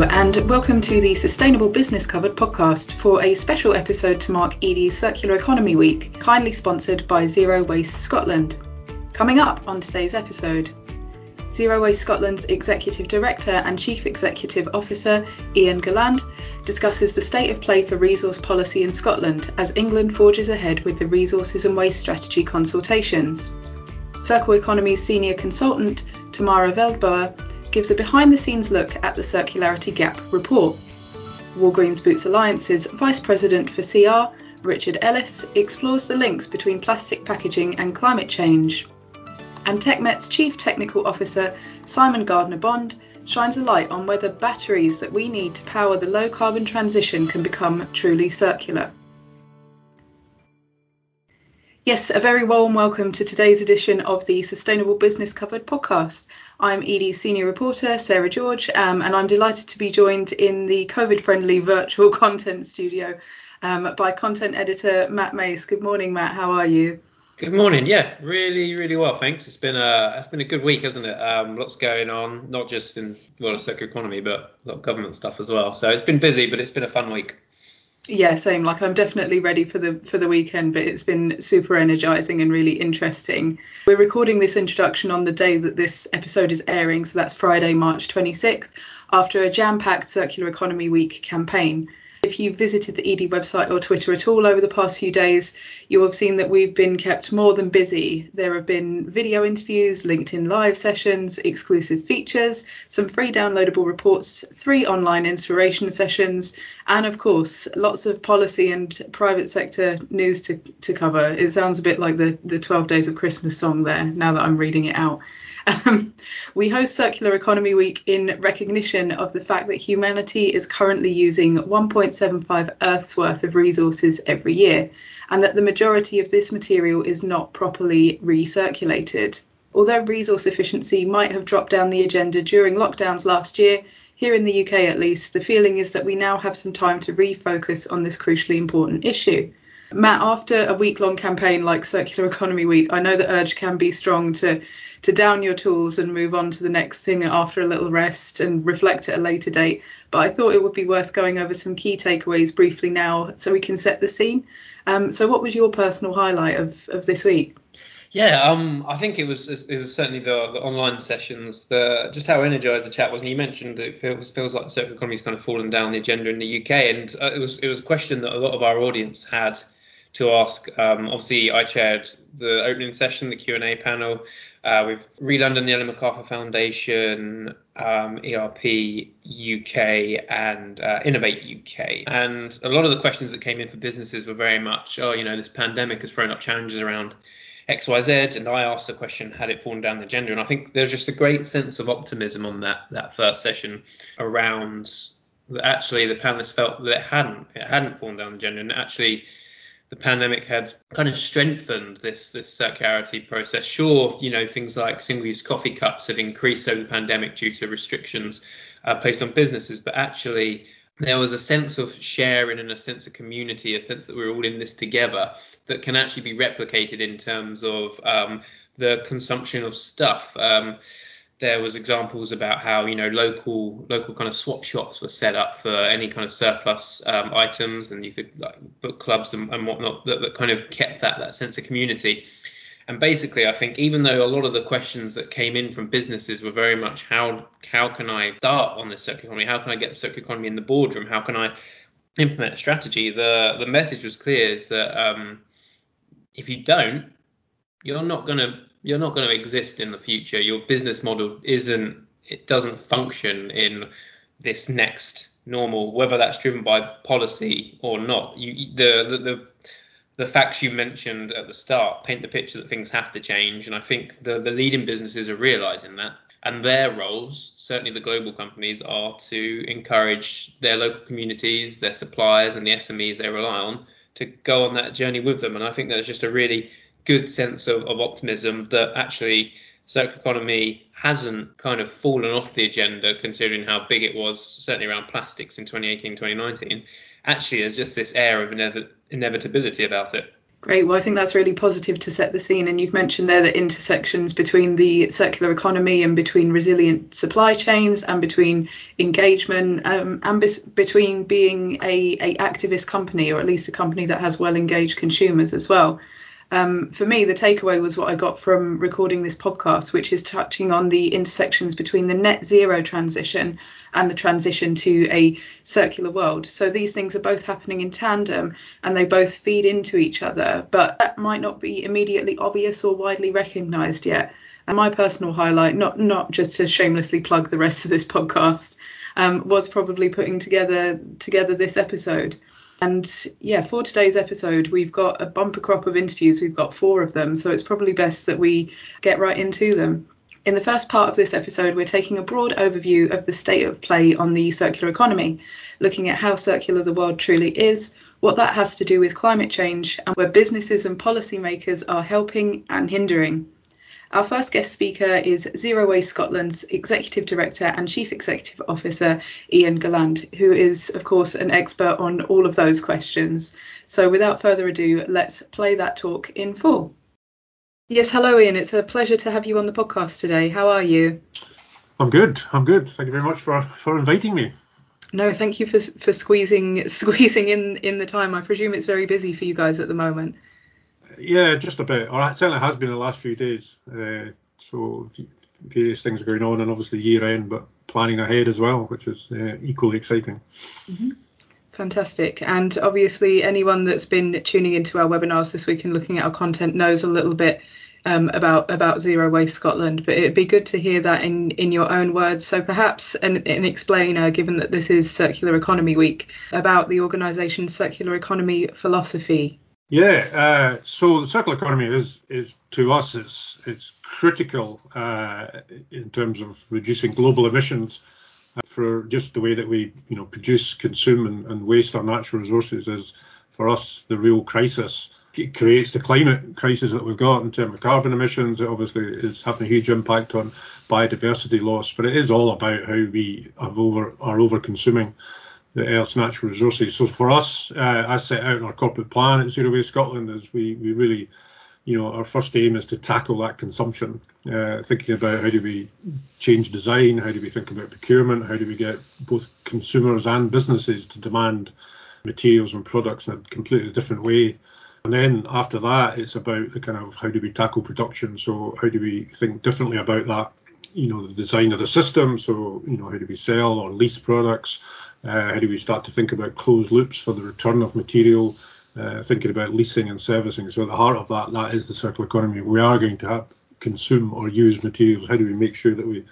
And welcome to the Sustainable Business Covered podcast for a special episode to mark Edie's Circular Economy Week, kindly sponsored by Zero Waste Scotland. Coming up on today's episode, Zero Waste Scotland's Executive Director and Chief Executive Officer, Iain Gulland, discusses the state of play for resource policy in Scotland as England forges ahead with the Resources and Waste Strategy consultations. Circle Economy's senior consultant, Tamara Veldboer, gives a behind the scenes look at the Circularity Gap report. Walgreens Boots Alliance's Vice President for CR, Richard Ellis, explores the links between plastic packaging and climate change. And TechMet's Chief Technical Officer, Simon Gardner Bond, shines a light on whether batteries that we need to power the low carbon transition can become truly circular. Yes, a very warm welcome to today's edition of the Sustainable Business Covered podcast. I'm Edie's senior reporter, Sarah George, um, and I'm delighted to be joined in the COVID friendly virtual content studio um, by content editor Matt Mace. Good morning, Matt. How are you? Good morning. Yeah, really, really well, thanks. It's been a it's been a good week, hasn't it? Um, lots going on, not just in well, the circular economy, but a lot of government stuff as well. So it's been busy, but it's been a fun week yeah same. Like i'm definitely ready for the for the weekend but it's been super energizing and really interesting. We're recording this introduction on the day that this episode is airing so that's friday march 26th after a jam-packed circular economy week campaign if you've visited the Edie website or Twitter at all over the past few days, you'll have seen that we've been kept more than busy. There have been video interviews, LinkedIn live sessions, exclusive features, some free downloadable reports, three online inspiration sessions, and of course, lots of policy and private sector news to, to cover. It sounds a bit like the, the 12 Days of Christmas song there, now that I'm reading it out. Um, we host Circular Economy Week in recognition of the fact that humanity is currently using 1.75 Earth's worth of resources every year, and that the majority of this material is not properly recirculated. Although resource efficiency might have dropped down the agenda during lockdowns last year, here in the UK at least, the feeling is that we now have some time to refocus on this crucially important issue. Matt, after a week long campaign like Circular Economy Week, I know the urge can be strong to to down your tools and move on to the next thing after a little rest and reflect at a later date. But I thought it would be worth going over some key takeaways briefly now so we can set the scene. Um, so, what was your personal highlight of, of this week? Yeah, um, I think it was it was certainly the, the online sessions, the just how energized the chat was. And you mentioned it feels feels like the circular economy has kind of fallen down the agenda in the UK, and uh, it was it was a question that a lot of our audience had to ask. Um, obviously, I chaired the opening session, the Q and A panel. Uh, with ReLondon and the Ellen MacArthur Foundation, um, ERP UK, and uh, Innovate UK. And a lot of the questions that came in for businesses were very much, oh, you know, this pandemic has thrown up challenges around XYZ. And I asked the question, had it fallen down the agenda? And I think there's just a great sense of optimism on that that first session around that actually the panelists felt that it hadn't it hadn't fallen down the agenda and actually the pandemic had kind of strengthened this this circularity process. Sure, you know things like single-use coffee cups have increased over the pandemic due to restrictions uh, placed on businesses, but actually there was a sense of sharing and a sense of community, a sense that we're all in this together that can actually be replicated in terms of um, the consumption of stuff. Um, there was examples about how you know local local kind of swap shops were set up for any kind of surplus um, items, and you could like book clubs and, and whatnot that, that kind of kept that that sense of community. And basically, I think even though a lot of the questions that came in from businesses were very much how how can I start on this circular economy? How can I get the circular economy in the boardroom? How can I implement a strategy? The the message was clear: is that um, if you don't, you're not going to you're not going to exist in the future. Your business model isn't it doesn't function in this next normal, whether that's driven by policy or not. You the the, the the facts you mentioned at the start paint the picture that things have to change, and I think the the leading businesses are realizing that, and their roles, certainly the global companies, are to encourage their local communities, their suppliers, and the SMEs they rely on to go on that journey with them. And I think that's just a really good sense of, of optimism that actually circular economy hasn't kind of fallen off the agenda considering how big it was certainly around plastics in 2018 2019 actually there's just this air of inev- inevitability about it Great. Well, I think that's really positive to set the scene. And you've mentioned there the intersections between the circular economy and between resilient supply chains and between engagement um, and between being a, a activist company or at least a company that has well engaged consumers as well. Um, for me, the takeaway was what I got from recording this podcast, which is touching on the intersections between the net zero transition and the transition to a circular world. So these things are both happening in tandem and they both feed into each other, but that might not be immediately obvious or widely recognised yet. And my personal highlight, not not just to shamelessly plug the rest of this podcast, um, was probably putting together together this episode. And yeah, for today's episode, we've got a bumper crop of interviews. We've got four of them, so it's probably best that we get right into them. In the first part of this episode, we're taking a broad overview of the state of play on the circular economy, looking at how circular the world truly is, what that has to do with climate change, and where businesses and policymakers are helping and hindering. Our first guest speaker is Zero Waste Scotland's Executive Director and Chief Executive Officer, Iain Gulland, who is, of course, an expert on all of those questions. So, without further ado, let's play that talk in full. Yes, hello, Ian. It's a pleasure to have you on the podcast today. How are you? I'm good. I'm good. Thank you very much for, for inviting me. No, thank you for for squeezing squeezing in in the time. I presume it's very busy for you guys at the moment. Yeah, just a bit. Or it certainly has been the last few days. Uh, so various things are going on, and obviously year end, but planning ahead as well, which is uh, equally exciting. Mm-hmm. Fantastic. And obviously, anyone that's been tuning into our webinars this week and looking at our content knows a little bit um, about about Zero Waste Scotland. But it'd be good to hear that in in your own words. So perhaps an, an explainer, given that this is Circular Economy Week, about the organisation's circular economy philosophy yeah, uh, so the circular economy is is to us it's it's critical uh, in terms of reducing global emissions uh, for just the way that we you know produce, consume, and, and waste our natural resources is for us the real crisis. It creates the climate crisis that we've got in terms of carbon emissions. It obviously is having a huge impact on biodiversity loss, but it is all about how we have over are over consuming the Earth's natural resources. So for us, uh, as set out in our corporate plan at Zero Waste Scotland, is we we really, you know, our first aim is to tackle that consumption, uh, thinking about how do we change design, how do we think about procurement, how do we get both consumers and businesses to demand materials and products in a completely different way. And then after that, it's about the kind of how do we tackle production. So how do we think differently about that? You know, the design of the system. So you know, how do we sell or lease products? Uh, how do we start to think about closed loops for the return of material? Uh, thinking about leasing and servicing. So at the heart of that, that is the circular economy. We are going to have consume or use materials. How do we make sure that we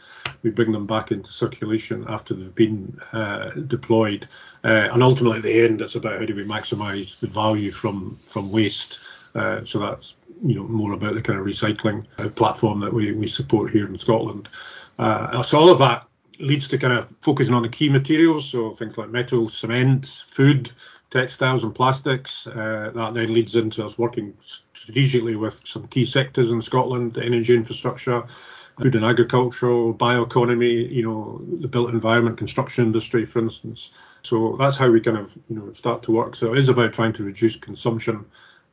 we bring them back into circulation after they've been uh, deployed? Uh, and ultimately, at the end, it's about how do we maximise the value from from waste. Uh, so that's you know more about the kind of recycling uh, platform that we, we support here in Scotland. Uh, so all of that leads to kind of focusing on the key materials, so things like metal, cement, food, textiles, and plastics. Uh, that then leads into us working strategically with some key sectors in Scotland, energy infrastructure, food and agricultural, bioeconomy, you know, the built environment, construction industry, for instance. So that's how we kind of, you know, start to work. So it is about trying to reduce consumption,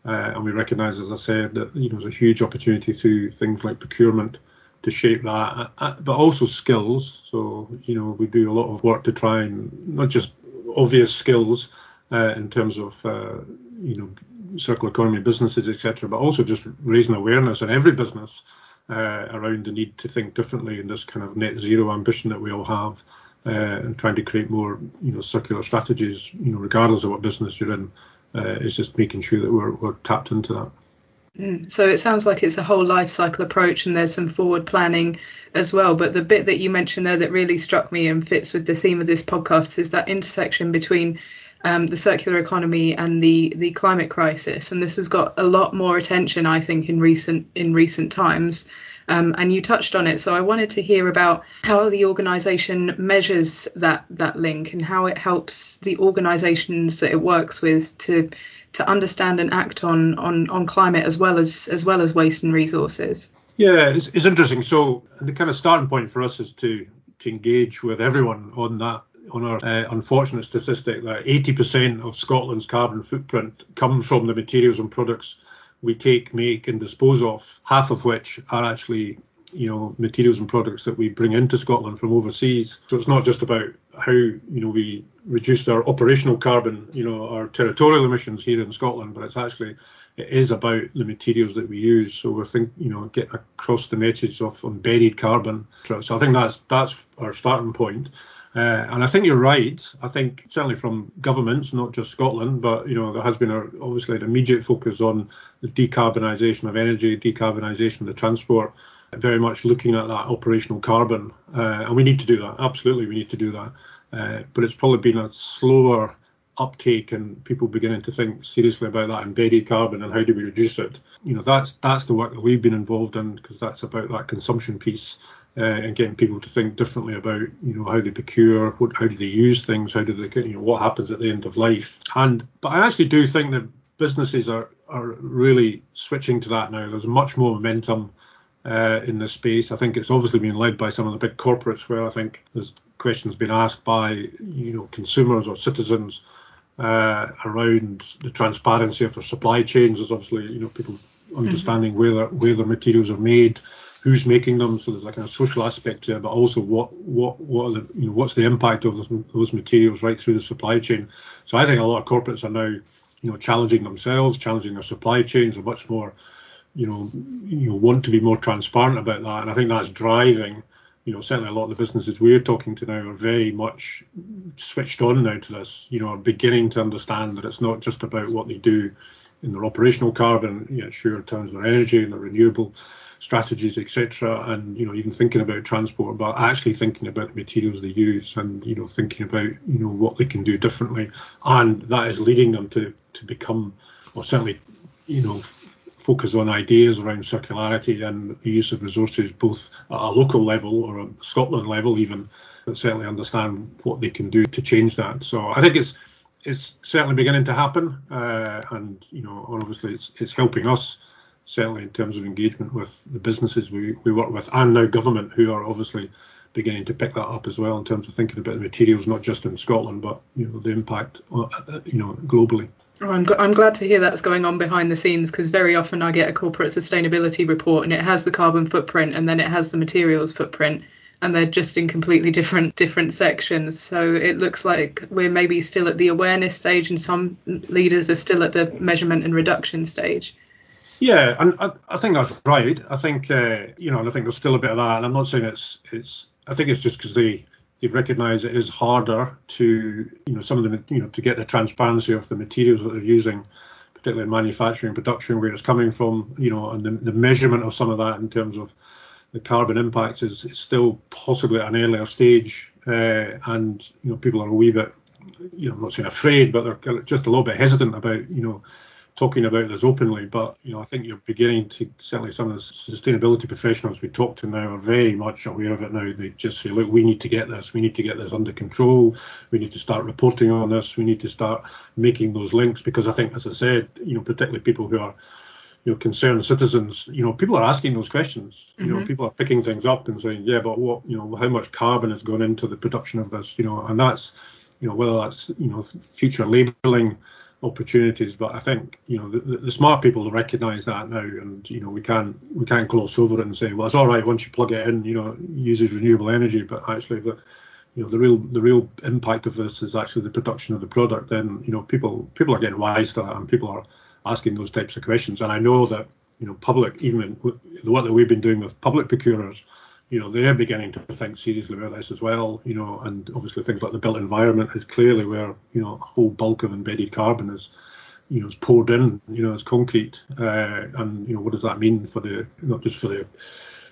uh, and we recognise, as I said, that you know there's a huge opportunity through things like procurement to shape that, uh, uh, but also skills. So, you know, we do a lot of work to try and not just obvious skills uh, in terms of, uh, you know, circular economy businesses, etc., but also just raising awareness in every business uh, around the need to think differently in this kind of net zero ambition that we all have. And trying to create more, you know, circular strategies, you know, regardless of what business you're in, is just making sure that we're, we're tapped into that. Mm. So it sounds like it's a whole life cycle approach and there's some forward planning as well. But the bit that you mentioned there that really struck me and fits with the theme of this podcast is that intersection between um, the circular economy and the the climate crisis. And this has got a lot more attention, I think, in recent in recent times. Um, and you touched on it, so I wanted to hear about how the organisation measures that that link and how it helps the organisations that it works with to to understand and act on on on climate as well as as well as waste and resources. Yeah, it's, it's interesting. So the kind of starting point for us is to to engage with everyone on that on our uh, unfortunate statistic that 80% of Scotland's carbon footprint comes from the materials and products we take, make, and dispose of, half of which are actually you know materials and products that we bring into Scotland from overseas. So it's not just about how you know we reduce our operational carbon, you know, our territorial emissions here in Scotland, but it's actually it is about the materials that we use. So we're think you know get across the message of embedded carbon. So I think that's that's our starting point. Uh, and I think you're right. I think certainly from governments, not just Scotland, but you know there has been a, obviously an immediate focus on the decarbonisation of energy, decarbonisation of the transport, very much looking at that operational carbon. Uh, and we need to do that. Absolutely, we need to do that. Uh, but it's probably been a slower uptake and people beginning to think seriously about that embedded carbon and how do we reduce it. You know, that's that's the work that we've been involved in because that's about that consumption piece uh, and getting people to think differently about you know how they procure, what how do they use things, how do they you know what happens at the end of life. And but I actually do think that businesses are are really switching to that now. There's much more momentum. Uh, in this space, I think it's obviously been led by some of the big corporates, where I think there's questions being asked by you know consumers or citizens uh, around the transparency of their supply chains. There's obviously you know people understanding mm-hmm. where where the materials are made, who's making them. So there's like a social aspect to it, but also what what what are the, you know what's the impact of those, those materials right through the supply chain. So I think a lot of corporates are now you know challenging themselves, challenging their supply chains, are much more you know you know want to be more transparent about that, and I think that's driving. You know, certainly a lot of the businesses we're talking to now are very much switched on now to this. You know, are beginning to understand that it's not just about what they do in their operational carbon, you know, sure in terms of their energy and their renewable strategies, etc. And you know, even thinking about transport, but actually thinking about the materials they use, and you know, thinking about you know what they can do differently, and that is leading them to to become, or certainly, you know, focus on ideas around circularity and the use of resources, both at a local level or a Scotland level, even, but certainly understand what they can do to change that. So I think it's it's certainly beginning to happen, uh, and you know, obviously, it's it's helping us certainly in terms of engagement with the businesses we, we work with and now government who are obviously beginning to pick that up as well in terms of thinking about the materials not just in Scotland but you know the impact uh, you know globally. Oh, I'm, I'm glad to hear that's going on behind the scenes because very often I get a corporate sustainability report and it has the carbon footprint and then it has the materials footprint and they're just in completely different different sections. So it looks like we're maybe still at the awareness stage and some leaders are still at the measurement and reduction stage. Yeah, and I, I think that's right. I think uh, you know, and I think there's still a bit of that. And I'm not saying it's it's. I think it's just because they they've recognised it is harder to you know some of the you know to get the transparency of the materials that they're using, particularly in manufacturing and production, where it's coming from. You know, and the, the measurement of some of that in terms of the carbon impacts is, is still possibly at an earlier stage, uh, and you know people are a wee bit, you know, I'm not saying afraid, but they're just a little bit hesitant about you know talking about this openly, but you know, I think you're beginning to certainly some of the sustainability professionals we talk to now are very much aware of it now. They just say, look, we need to get this, we need to get this under control, we need to start reporting on this, we need to start making those links because I think, as I said, you know, particularly people who are you know, concerned citizens, you know, people are asking those questions. You mm-hmm. know, people are picking things up and saying, yeah, but what, you know, how much carbon has gone into the production of this, you know, and that's, you know, whether that's, you know, future labelling opportunities. But I think you know the, the smart people recognise that now, and you know we can't we can't gloss over it and say, well, it's all right once you plug it in, you know, uses renewable energy. But actually, the you know the real the real impact of this is actually the production of the product. Then you know people people are getting wise to that, and people are asking those types of questions. And I know that you know public even the work that we've been doing with public procurers you know, they're beginning to think seriously about this as well, you know, and obviously things like the built environment is clearly where, you know, a whole bulk of embedded carbon is, you know, is poured in, you know, as concrete. Uh, and, you know, what does that mean for the, not just for the,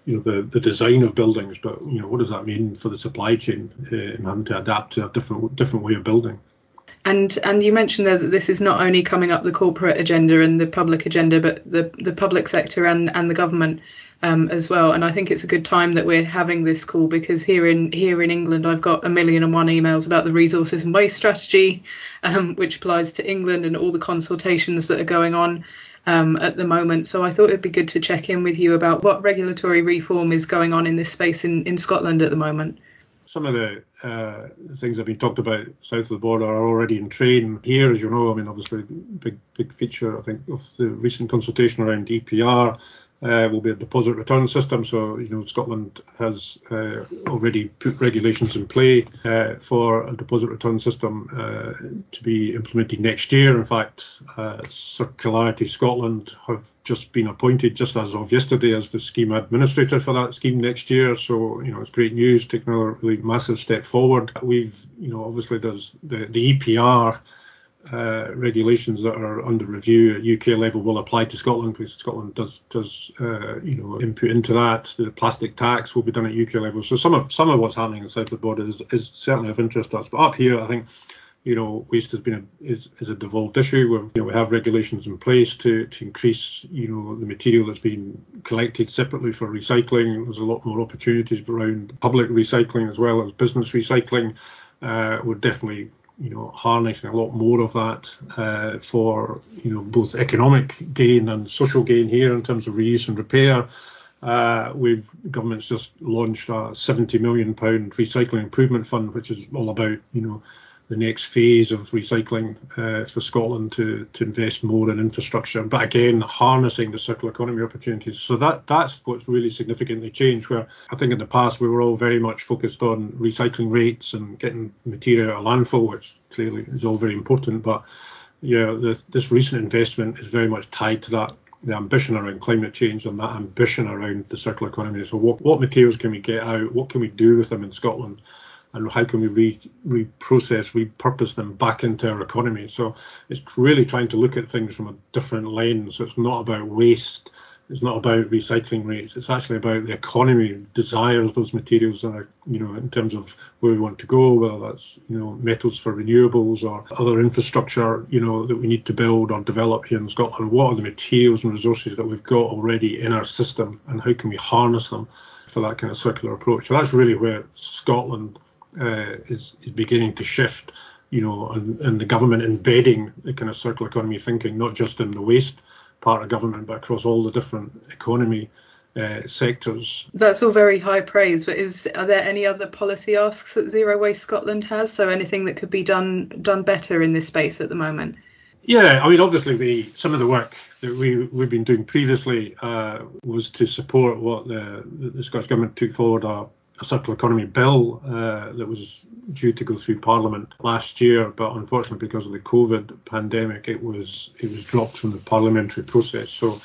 you know, the, the design of buildings, but, you know, what does that mean for the supply chain uh, and having to adapt to a different, different way of building? And and you mentioned there that this is not only coming up the corporate agenda and the public agenda, but the, the public sector and, and the government um, as well. And I think it's a good time that we're having this call because here in here in England, I've got a million and one emails about the resources and waste strategy, um, which applies to England and all the consultations that are going on. Um, at the moment. So I thought it'd be good to check in with you about what regulatory reform is going on in this space in, in Scotland at the moment. Some of the uh, things that have been talked about south of the border are already in train here, as you know. I mean, obviously, big big feature I think of the recent consultation around EPR uh, will be a deposit return system. So, you know, Scotland has uh, already put regulations in play uh, for a deposit return system uh, to be implemented next year. In fact, uh, Circularity Scotland have just been appointed just as of yesterday as the scheme administrator for that scheme next year. So, you know, it's great news, taking a really massive step forward. We've, you know, obviously there's the, the EPR uh, regulations that are under review at UK level will apply to Scotland because Scotland does does uh, you know input into that. The plastic tax will be done at UK level. So some of some of what's happening inside the border is, is certainly of interest to us. But up here, I think you know waste has been a, is, is a devolved issue. Where you know we have regulations in place to to increase you know the material that's being collected separately for recycling. There's a lot more opportunities around public recycling as well as business recycling. Uh, we're definitely you know, harnessing a lot more of that uh, for, you know, both economic gain and social gain here in terms of reuse and repair. Uh, we've government's just launched a 70 million pound recycling improvement fund, which is all about, you know, the next phase of recycling uh, for Scotland to, to invest more in infrastructure, but again harnessing the circular economy opportunities. So that that's what's really significantly changed. Where I think in the past we were all very much focused on recycling rates and getting material out of landfill, which clearly is all very important. But yeah, this, this recent investment is very much tied to that the ambition around climate change and that ambition around the circular economy. So what, what materials can we get out? What can we do with them in Scotland? And how can we re, reprocess, repurpose them back into our economy. So it's really trying to look at things from a different lens. It's not about waste. It's not about recycling rates. It's actually about the economy desires those materials that are, you know, in terms of where we want to go, whether that's, you know, metals for renewables or other infrastructure, you know, that we need to build or develop here in Scotland. What are the materials and resources that we've got already in our system and how can we harness them for that kind of circular approach? So that's really where Scotland uh, is, is beginning to shift, you know, and, and the government embedding the kind of circular economy thinking, not just in the waste part of government, but across all the different economy uh, sectors. That's all very high praise, but is are there any other policy asks that Zero Waste Scotland has? So anything that could be done done better in this space at the moment? Yeah, I mean, obviously, the some of the work that we we've been doing previously uh, was to support what the the Scottish government took forward a a circular economy bill uh, that was due to go through Parliament last year, but unfortunately because of the COVID pandemic, it was it was dropped from the parliamentary process. So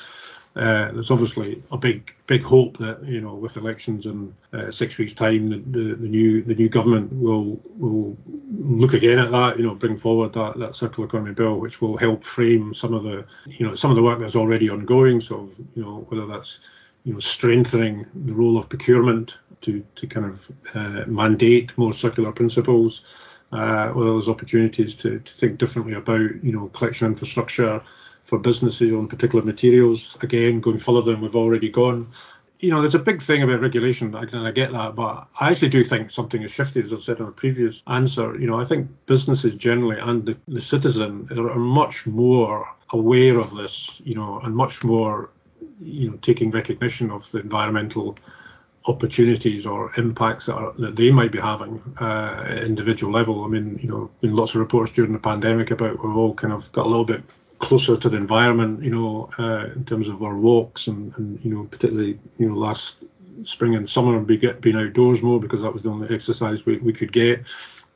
uh, there's obviously a big big hope that you know with elections in uh, six weeks' time, the, the, the, new the new government will will look again at that, you know, bring forward that, that circular economy bill, which will help frame some of the you know some of the work that's already ongoing. So you know whether that's you know strengthening the role of procurement to, to kind of uh, mandate more circular principles. Uh, well, there's opportunities to, to think differently about, you know, collection infrastructure for businesses on particular materials. Again, going further than we've already gone. You know, there's a big thing about regulation, and I get that, but I actually do think something has shifted, as I said in a previous answer. You know, I think businesses generally and the, the citizen are, are much more aware of this, you know, and much more, you know, taking recognition of the environmental opportunities or impacts that, are, that they might be having uh, at individual level. I mean, you know, been lots of reports during the pandemic about we've all kind of got a little bit closer to the environment, you know, uh, in terms of our walks and, and, you know, particularly, you know, last spring and summer, be get, being outdoors more because that was the only exercise we, we could get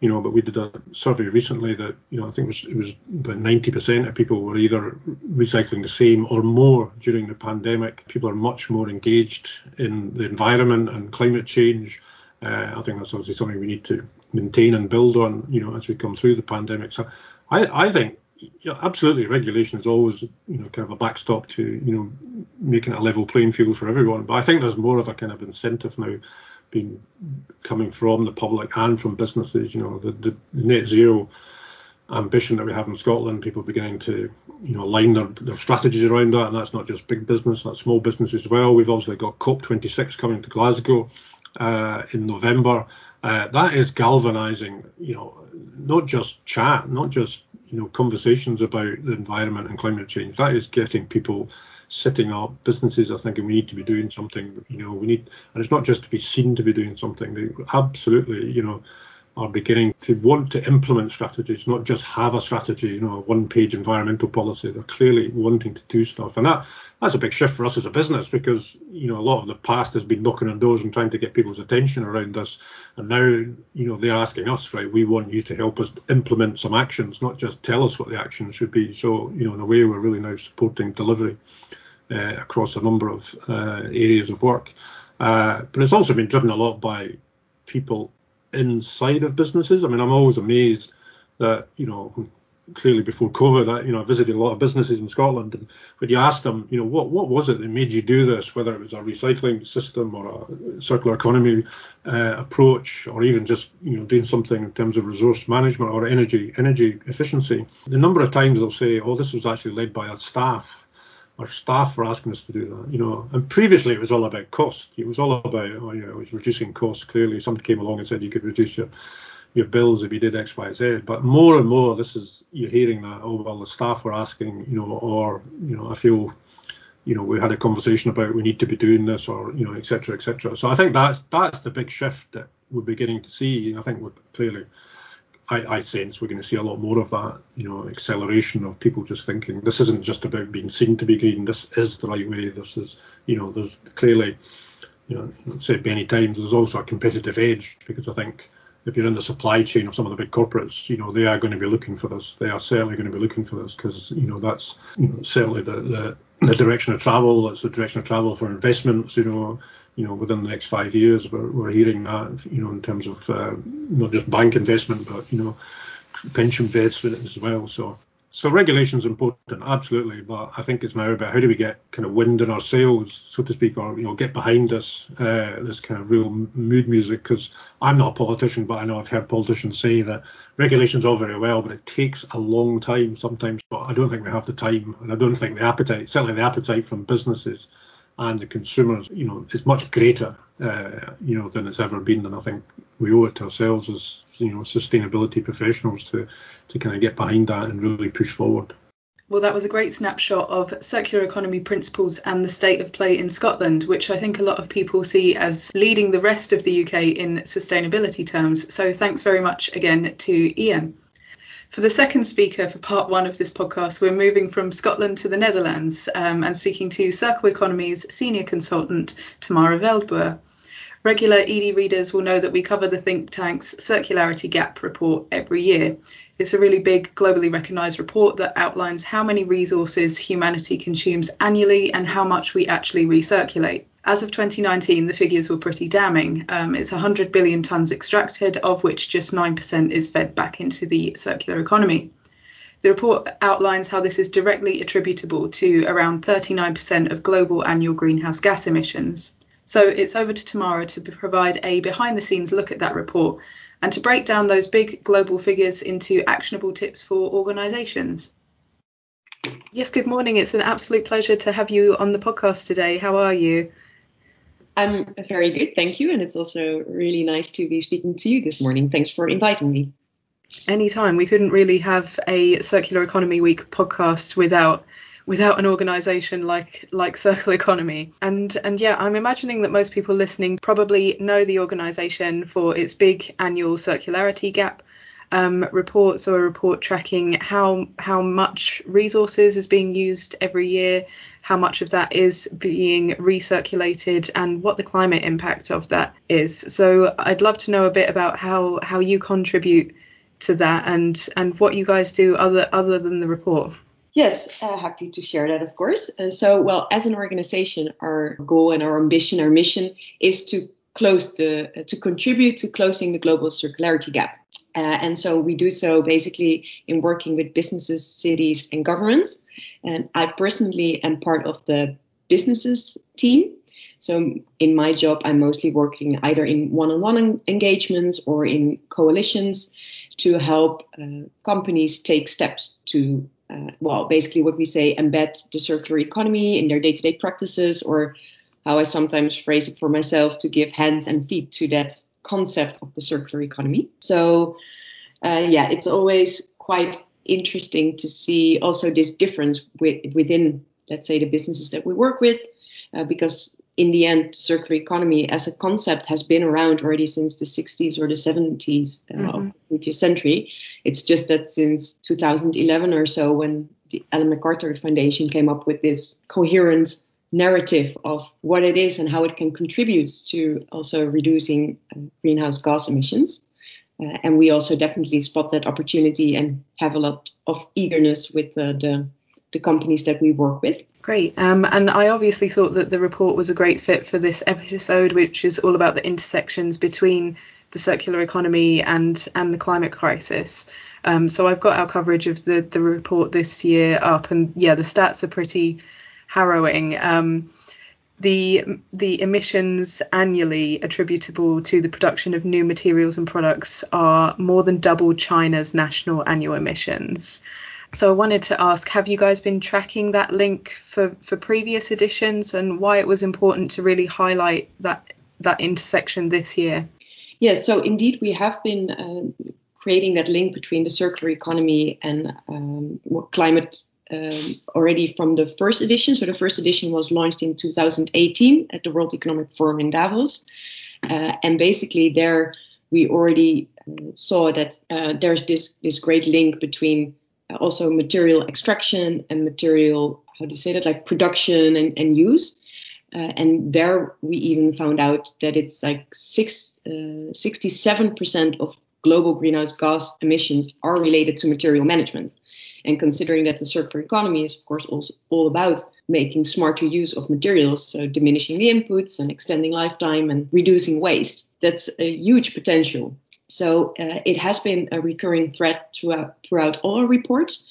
you know, but we did a survey recently that, you know, I think it was, it was about 90% of people were either recycling the same or more during the pandemic. People are much more engaged in the environment and climate change. Uh, I think that's obviously something we need to maintain and build on, you know, as we come through the pandemic. So I, I think yeah, absolutely regulation is always, you know, kind of a backstop to, you know, making it a level playing field for everyone. But I think there's more of a kind of incentive now been coming from the public and from businesses. You know, the, the net zero ambition that we have in Scotland, people beginning to, you know, align their, their strategies around that, and that's not just big business, that's small business as well. We've obviously got COP26 coming to Glasgow uh, in November. Uh, that is galvanising, you know, not just chat, not just you know conversations about the environment and climate change. That is getting people sitting up. Businesses are thinking we need to be doing something. You know, we need, and it's not just to be seen to be doing something. They absolutely, you know, are beginning to want to implement strategies, not just have a strategy, you know, a one-page environmental policy. They're clearly wanting to do stuff, and that that's a big shift for us as a business because you know a lot of the past has been knocking on doors and trying to get people's attention around us, and now you know they're asking us, right? We want you to help us implement some actions, not just tell us what the actions should be. So you know, in a way, we're really now supporting delivery across a number of uh, areas of work. Uh, but it's also been driven a lot by people inside of businesses. I mean, I'm always amazed that you know clearly before COVID, I, you know, I visited a lot of businesses in Scotland, and when you ask them, you know, what what was it that made you do this, whether it was a recycling system or a circular economy uh, approach, or even just you know doing something in terms of resource management or energy energy efficiency, the number of times they'll say, oh, this was actually led by our staff. Our staff were asking us to do that, you know. And previously, it was all about cost. It was all about, oh, you know, it was reducing costs. Clearly, somebody came along and said you could reduce your your bills if you did X, Y, Z. But more and more, this is you're hearing that. Oh well, the staff were asking, you know, or you know, I feel, you know, we had a conversation about we need to be doing this, or you know, etc., etc. So I think that's that's the big shift that we're beginning to see. And I think we're clearly. I, I sense we're going to see a lot more of that, you know, acceleration of people just thinking this isn't just about being seen to be green. This is the right way. This is, you know, there's clearly, you know, said many times, there's also a competitive edge because I think if you're in the supply chain of some of the big corporates, you know, they are going to be looking for this. They are certainly going to be looking for this because, you know, that's you know, certainly the, the, the direction of travel. That's the direction of travel for investments, you know, you know, within the next five years. We're, we're hearing that, you know, in terms of uh, not just bank investment, but, you know, pension investment as well. So so regulation is important, absolutely, but I think it's now about how do we get kind of wind in our sails, so to speak, or you know get behind us uh, this kind of real mood music. Because I'm not a politician, but I know I've heard politicians say that regulation's all very well, but it takes a long time sometimes. But I don't think we have the time, and I don't think the appetite, certainly the appetite from businesses and the consumers, you know, is much greater, uh, you know, than it's ever been. And I think we owe it to ourselves as you know sustainability professionals to to kind of get behind that and really push forward. Well, that was a great snapshot of circular economy principles and the state of play in Scotland, which I think a lot of people see as leading the rest of the UK in sustainability terms. So thanks very much again to Iain. For the second speaker for part one of this podcast, we're moving from Scotland to the Netherlands um, and speaking to Circle Economy's senior consultant, Tamara Veldboer. Regular Edie readers will know that we cover the think tank's Circularity Gap report every year. It's a really big, globally recognised report that outlines how many resources humanity consumes annually and how much we actually recirculate. As of 2019, the figures were pretty damning. Um, it's 100 billion tonnes extracted, of which just 9% is fed back into the circular economy. The report outlines how this is directly attributable to around 39% of global annual greenhouse gas emissions. So it's over to Tamara to provide a behind the scenes look at that report and to break down those big global figures into actionable tips for organisations. Yes, good morning. It's an absolute pleasure to have you on the podcast today. How are you? I'm very good, thank you. And it's also really nice to be speaking to you this morning. Thanks for inviting me. Anytime. We couldn't really have a Circular Economy Week podcast without without an organization like like Circle Economy. And and yeah, I'm imagining that most people listening probably know the organization for its big annual circularity gap um, reports or a report tracking how how much resources is being used every year, how much of that is being recirculated, and what the climate impact of that is. So I'd love to know a bit about how how you contribute to that and and what you guys do other other than the report. Yes, uh, happy to share that, of course. And so, well, as an organization, our goal and our ambition, our mission is to close the, uh, to contribute to closing the global circularity gap. Uh, and so we do so basically in working with businesses, cities, and governments. And I personally am part of the businesses team. So in my job, I'm mostly working either in one-on-one engagements or in coalitions to help uh, companies take steps to uh, well, basically what we say, embed the circular economy in their day-to-day practices, or how I sometimes phrase it for myself, to give hands and feet to that concept of the circular economy. So, uh, yeah, it's always quite interesting to see also this difference with, within, let's say, the businesses that we work with, uh, because in the end, circular economy as a concept has been around already since the 60s or the 70s uh, mm-hmm. of the previous century. It's just that since 2011 or so, when the Ellen MacArthur Foundation came up with this coherent narrative of what it is and how it can contribute to also reducing uh, greenhouse gas emissions. Uh, and we also definitely spot that opportunity and have a lot of eagerness with uh, the, the companies that we work with. Great. Um, and I obviously thought that the report was a great fit for this episode, which is all about the intersections between the circular economy and and the climate crisis. Um, so I've got our coverage of the the report this year up, and yeah, the stats are pretty harrowing. Um, the the emissions annually attributable to the production of new materials and products are more than double China's national annual emissions. So I wanted to ask, have you guys been tracking that link for, for previous editions and why it was important to really highlight that that intersection this year? Yes, so indeed we have been uh, creating that link between the circular economy and um, climate um, already from the first edition. So the first edition was launched in 2018 at the World Economic Forum in Davos. Uh, and basically there we already uh, saw that uh, there's this, this great link between also material extraction and material, how do you say that, like production and, and use. Uh, and there we even found out that it's like six, uh, 67% of global greenhouse gas emissions are related to material management. And considering that the circular economy is, of course, also all about making smarter use of materials, so diminishing the inputs and extending lifetime and reducing waste, that's a huge potential. So uh, it has been a recurring threat throughout, throughout all our reports.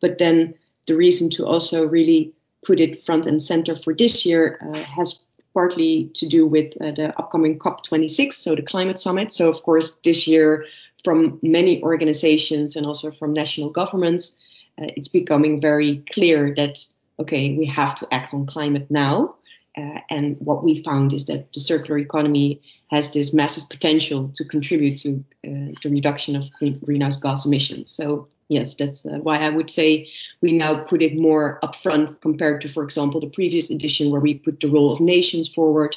But then the reason to also really put it front and center for this year uh, has partly to do with uh, the upcoming COP26, so the climate summit. So, of course, this year, from many organizations and also from national governments, uh, it's becoming very clear that, okay, we have to act on climate now. Uh, and what we found is that the circular economy has this massive potential to contribute to uh, the reduction of greenhouse gas emissions. So yes, that's uh, why I would say we now put it more upfront compared to, for example, the previous edition where we put the role of nations forward,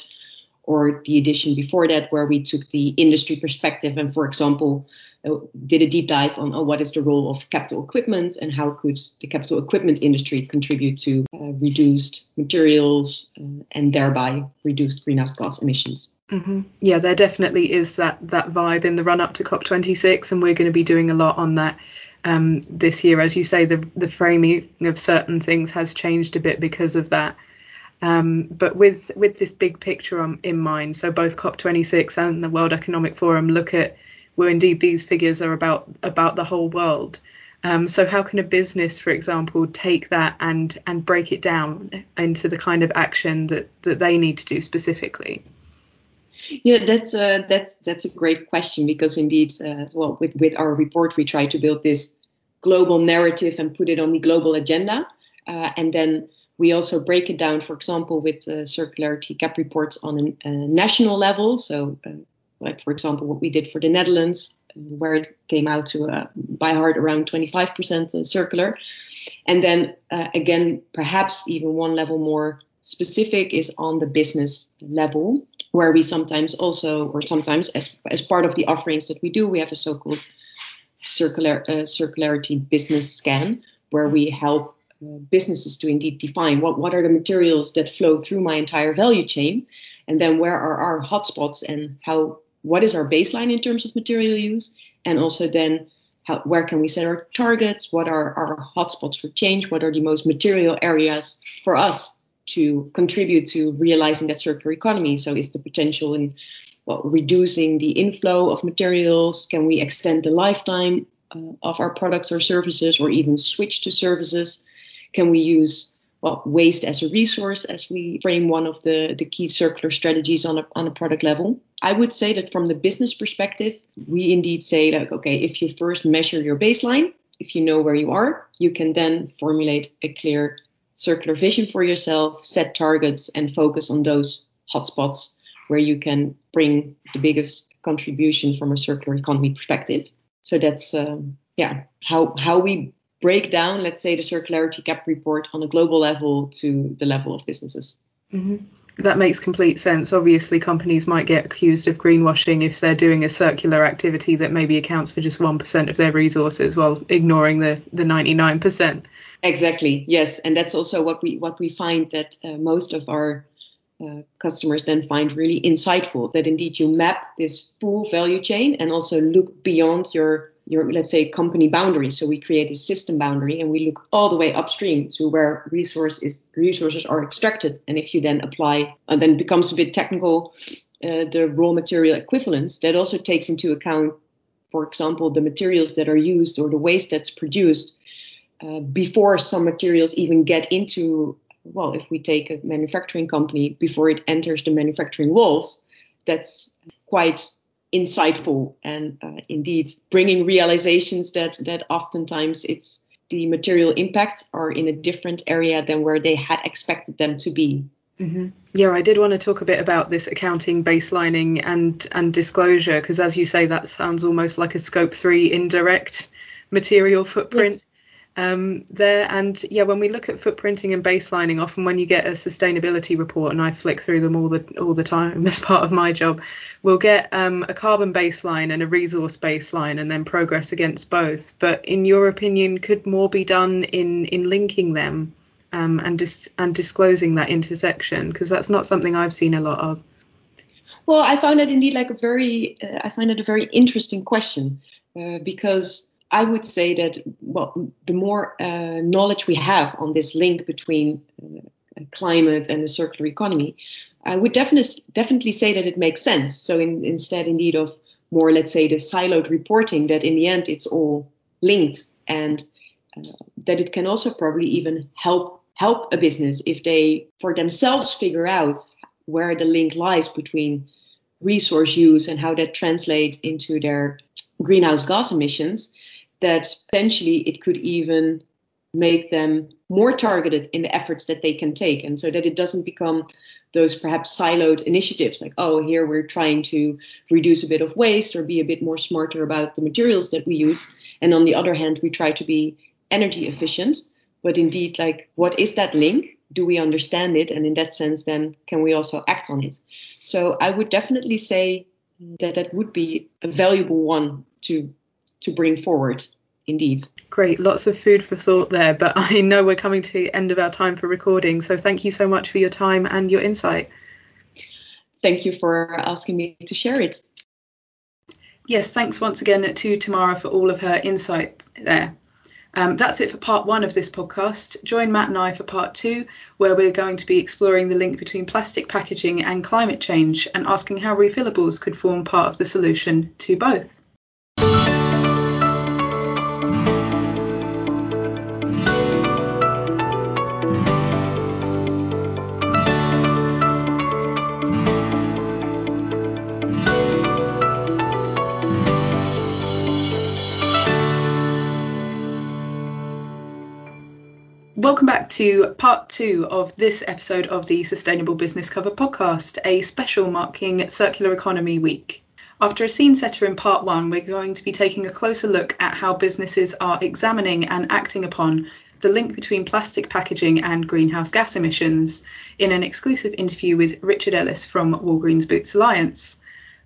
or the edition before that where we took the industry perspective and, for example, uh, did a deep dive on, what is the role of capital equipment and how could the capital equipment industry contribute to uh, reduced materials uh, and thereby reduced greenhouse gas emissions. Mm-hmm. Yeah, there definitely is that that vibe in the run up to COP26, and we're going to be doing a lot on that um, this year. As you say, the the framing of certain things has changed a bit because of that. Um, but with with this big picture in mind, so both COP26 and the World Economic Forum look at where indeed, these figures are about about the whole world. Um, so how can a business, for example, take that and and break it down into the kind of action that that they need to do specifically? Yeah, that's uh, that's that's a great question because indeed, uh, well, with with our report, we try to build this global narrative and put it on the global agenda, uh, and then we also break it down, for example, with uh, circularity gap reports on a, a national level. So uh, like for example what we did for the Netherlands, where it came out to uh, by heart around 25% circular, and then uh, again perhaps even one level more specific is on the business level, where we sometimes also or sometimes as, as part of the offerings that we do, we have a so-called circular uh, circularity business scan where we help uh, businesses to indeed define what, what are the materials that flow through my entire value chain and then where are our hotspots and how what is our baseline in terms of material use, and also then how, where can we set our targets? What are our hotspots for change? What are the most material areas for us to contribute to realizing that circular economy? So, is the potential in well, reducing the inflow of materials? Can we extend the lifetime uh, of our products or services, or even switch to services? Can we use well, waste as a resource as we frame one of the, the key circular strategies on a, on a product level. I would say that from the business perspective, we indeed say that, okay, if you first measure your baseline, if you know where you are, you can then formulate a clear circular vision for yourself, set targets, and focus on those hotspots where you can bring the biggest contribution from a circular economy perspective. So that's um, yeah how how we break down, let's say, the circularity gap report on a global level to the level of businesses. Mm-hmm. That makes complete sense. Obviously, companies might get accused of greenwashing if they're doing a circular activity that maybe accounts for just 1% of their resources while ignoring the, the 99%. Exactly. Yes, and that's also what we what we find that uh, most of our uh, customers then find really insightful that indeed you map this full value chain and also look beyond your your let's say company boundary. So we create a system boundary and we look all the way upstream to where resource is, resources are extracted. And if you then apply and then becomes a bit technical uh, the raw material equivalence that also takes into account for example the materials that are used or the waste that's produced uh, before some materials even get into well if we take a manufacturing company before it enters the manufacturing walls that's quite insightful and uh, indeed bringing realizations that that oftentimes it's the material impacts are in a different area than where they had expected them to be. Mm-hmm. Yeah, I did want to talk a bit about this accounting baselining and and disclosure because, as you say, that sounds almost like a scope three indirect material footprint. Yes um, there. And yeah, when we look at footprinting and baselining, often when you get a sustainability report, and I flick through them all the all the time as part of my job, we'll get um, a carbon baseline and a resource baseline, and then progress against both. But in your opinion, could more be done in in linking them um, and dis- and disclosing that intersection? Because that's not something I've seen a lot of. Well, I found it indeed like a very, uh, I find it a very interesting question uh, because I would say that well, the more uh, knowledge we have on this link between uh, climate and the circular economy, I would definitely definitely say that it makes sense. So in, instead, indeed, of more, let's say, the siloed reporting, that in the end it's all linked, and uh, that it can also probably even help help a business if they for themselves figure out where the link lies between resource use and how that translates into their greenhouse gas emissions that essentially it could even make them more targeted in the efforts that they can take. And so that it doesn't become those perhaps siloed initiatives like oh here we're trying to reduce a bit of waste or be a bit more smarter about the materials that we use. And on the other hand we try to be energy efficient. But indeed like what is that link? Do we understand it? And in that sense then can we also act on it? So i would definitely say that that would be a valuable one to to bring forward indeed. Great, lots of food for thought there, but I know we're coming to the end of our time for recording, so thank you so much for your time and your insight. Thank you for asking me to share it. Yes, thanks once again to Tamara for all of her insight there. Um, that's it for part one of this podcast. Join Matt and I for part two, where we're going to be exploring the link between plastic packaging and climate change and asking how refillables could form part of the solution to both. Welcome back to part two of this episode of the Sustainable Business Covered podcast, a special marking Circular Economy Week. After a scene setter in part one, we're going to be taking a closer look at how businesses are examining and acting upon the link between plastic packaging and greenhouse gas emissions in an exclusive interview with Richard Ellis from Walgreens Boots Alliance.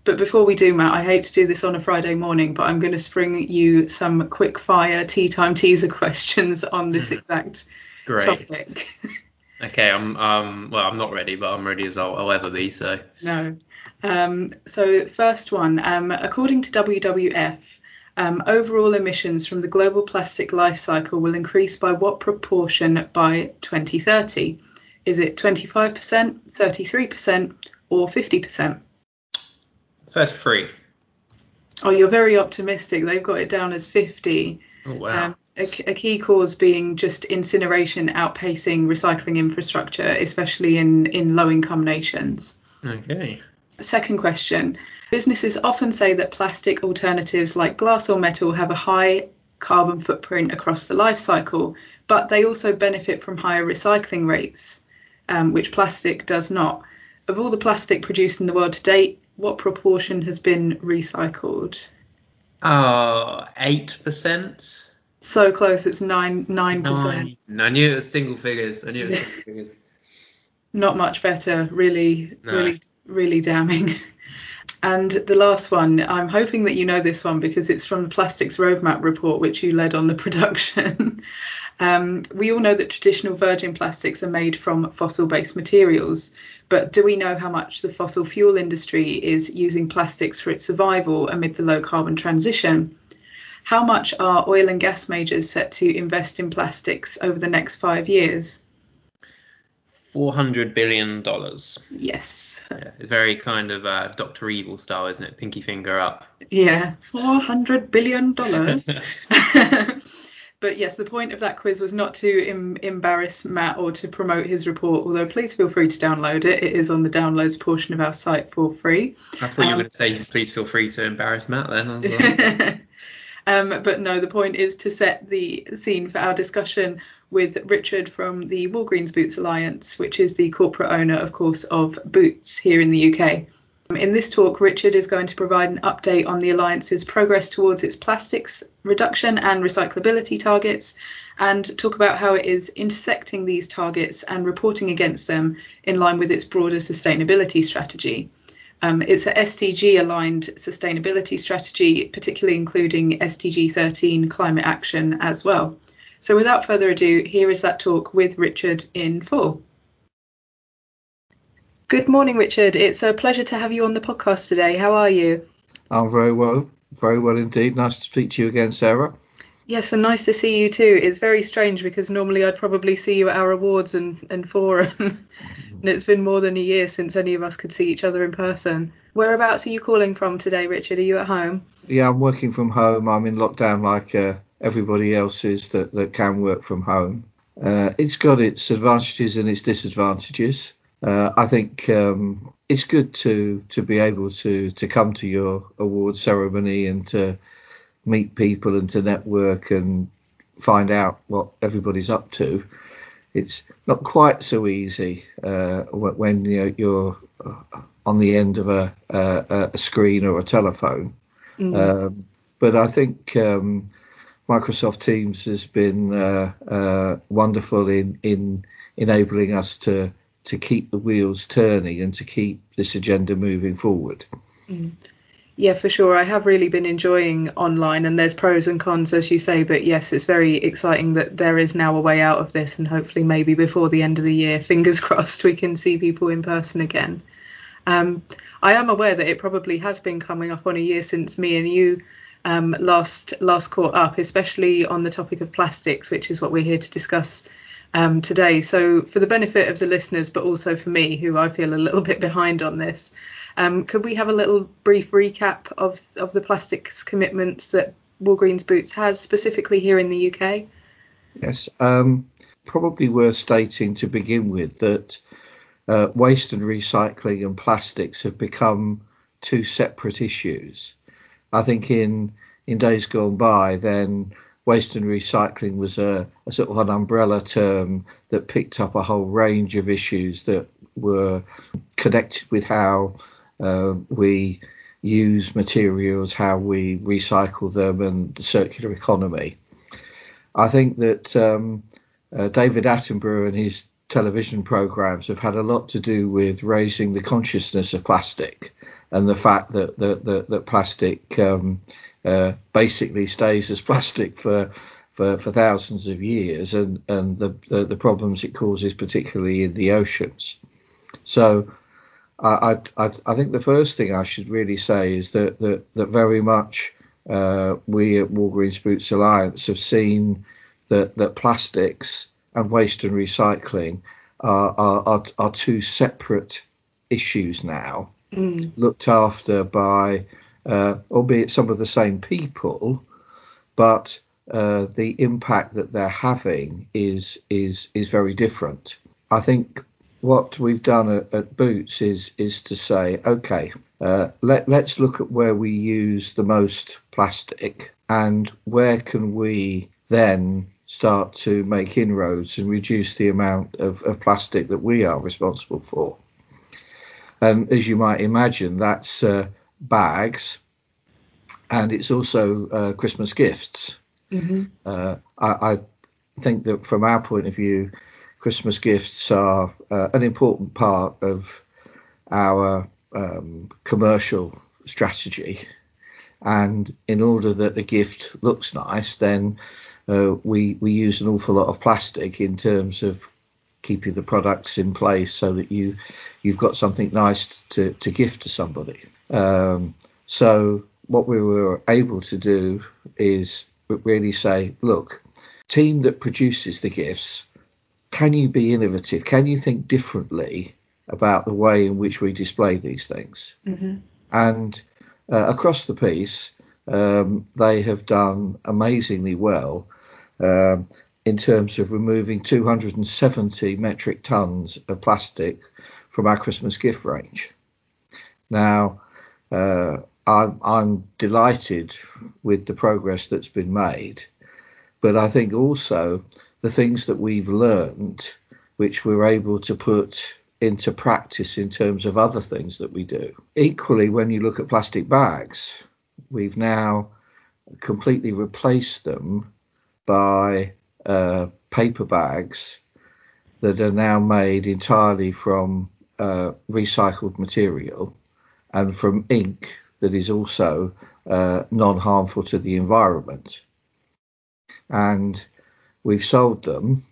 But before we do, Matt, I hate to do this on a Friday morning, but I'm going to spring you some quick fire tea time teaser questions on this exact Great. topic. okay, I'm um well, I'm not ready, but I'm ready as I'll, I'll ever be. So no. Um, so first one, um, according to WWF, um, overall emissions from the global plastic life cycle will increase by what proportion by 2030? Is it 25%, 33%, or 50%? First three. Oh, you're very optimistic. They've got it down as 50. Oh, wow. Um, a, a, key cause being just incineration outpacing recycling infrastructure, especially in, in low income nations. Okay. Second question Businesses often say that plastic alternatives like glass or metal have a high carbon footprint across the life cycle, but they also benefit from higher recycling rates, um, which plastic does not. Of all the plastic produced in the world to date, what proportion has been recycled? Uh, 8%. So close, it's nine nine percent. I knew it was single figures. I knew it was single figures. Not much better. Really, No. really, really damning. And the last one, I'm hoping that you know this one because it's from the Plastics Roadmap report, which you led on the production. um, we all know that traditional virgin plastics are made from fossil based materials, but do we know how much the fossil fuel industry is using plastics for its survival amid the low carbon transition? How much are oil and gas majors set to invest in plastics over the next five years? Four hundred billion dollars. Yes. Yeah, very kind of uh, Doctor Evil style, isn't it? Pinky finger up. Yeah, four hundred billion dollars. but yes, the point of that quiz was not to Im- embarrass Matt or to promote his report. Although please feel free to download it. It is on the downloads portion of our site for free. I thought you Um, were going to say, please feel free to embarrass Matt. Then I was like, um, but no, the point is to set the scene for our discussion with Richard from the Walgreens Boots Alliance, which is the corporate owner, of course, of Boots here in the UK. In this talk, Richard is going to provide an update on the Alliance's progress towards its plastics reduction and recyclability targets and talk about how it is intersecting these targets and reporting against them in line with its broader sustainability strategy. Um, it's a SDG aligned sustainability strategy, particularly including SDG 13 climate action as well. So, without further ado, here is that talk with Richard in full. Good morning, Richard. It's a pleasure to have you on the podcast today. How are you? I'm very well, very well indeed. Nice to speak to you again, Sarah. Yes, and nice to see you too. It's very strange because normally I'd probably see you at our awards and, and forum. and it's been more than a year since any of us could see each other in person. Whereabouts are you calling from today, Richard? Are you at home? Yeah, I'm working from home. I'm in lockdown like uh, everybody else is that, that can work from home. Uh, it's got its advantages and its disadvantages. Uh, I think um, it's good to to be able to to come to your award ceremony and to meet people and to network and find out what everybody's up to. It's not quite so easy uh, when you know, you're uh, on the end of a, a, a screen or a telephone. Um, but I think um, Microsoft Teams has been uh, uh, wonderful in in enabling us to to keep the wheels turning and to keep this agenda moving forward. Yeah, for sure. I have really been enjoying online, and there's pros and cons, as you say. But yes, it's very exciting that there is now a way out of this, and hopefully, maybe before the end of the year, fingers crossed, we can see people in person again. Um, I am aware that it probably has been coming up on a year since me and you um, last last caught up, especially on the topic of plastics, which is what we're here to discuss um, today. So, for the benefit of the listeners, but also for me, who I feel a little bit behind on this, um, could we have a little brief recap of of the plastics commitments that Walgreens Boots has specifically here in the UK? Yes, um, probably worth stating to begin with that uh, waste and recycling and plastics have become two separate issues. I think in in days gone by, then waste and recycling was a, a sort of an umbrella term that picked up a whole range of issues that were connected with how uh, we use materials, how we recycle them, and the circular economy. I think that um, uh, David Attenborough and his television programs have had a lot to do with raising the consciousness of plastic and the fact that that, that, that plastic um, uh, basically stays as plastic for for, for thousands of years and, and the, the, the problems it causes, particularly in the oceans. So I, I, I think the first thing I should really say is that, that, that very much uh, we at Walgreens Boots Alliance have seen that, that plastics and waste and recycling are, are, are, are two separate issues now, Mm. looked after by, uh, albeit some of the same people, but uh, the impact that they're having is is is very different. I think what we've done at, at Boots is is to say, okay, uh, let let's look at where we use the most plastic and where can we then start to make inroads and reduce the amount of, of plastic that we are responsible for. And as you might imagine, that's uh, bags and it's also uh, Christmas gifts. hmm Uh, I, I think that from our point of view, Christmas gifts are uh, an important part of our um, commercial strategy. And in order that a gift looks nice, then uh, we we use an awful lot of plastic in terms of keeping the products in place so that you you've got something nice to, to gift to somebody. Um, so what we were able to do is really say, look, team that produces the gifts, can you be innovative? Can you think differently about the way in which we display these things? Mm-hmm. And uh, across the piece, um, they have done amazingly well um, in terms of removing 270 metric tons of plastic from our Christmas gift range. Now, uh, I'm, I'm delighted with the progress that's been made, but I think also the things that we've learned, which we're able to put into practice in terms of other things that we do. Equally, when you look at plastic bags, we've now completely replaced them by uh, paper bags that are now made entirely from uh, recycled material and from ink that is also uh, non harmful to the environment. And we've sold them,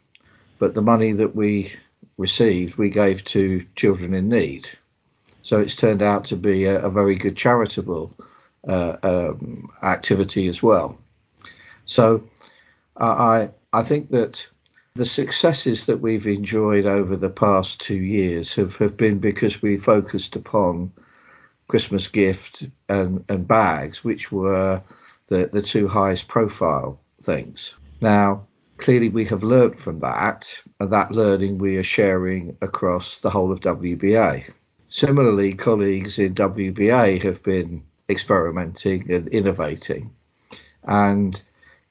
but the money that we received we gave to children in need. So it's turned out to be a, a very good charitable uh, um, activity as well. So I I think that the successes that we've enjoyed over the past two years have, have been because we focused upon Christmas gift and, and bags, which were the, the two highest profile things. Now, clearly we have learnt from that, and that learning we are sharing across the whole of WBA. Similarly, colleagues in WBA have been experimenting and innovating, and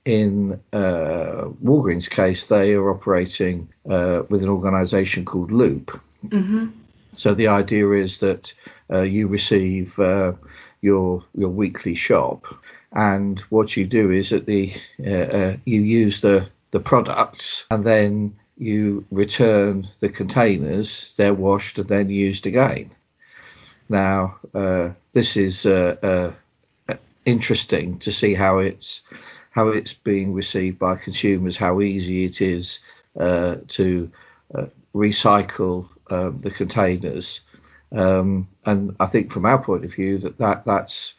in uh, Walgreens' case, they are operating uh, with an organisation called Loop. Mm-hmm. So the idea is that uh, you receive uh, your your weekly shop, and what you do is that the uh, uh, you use the the products and then you return the containers. They're washed and then used again. Now this is interesting to see how it's how it's being received by consumers, how easy it is uh, to uh, recycle um, the containers. Um, and I think from our point of view that, that that's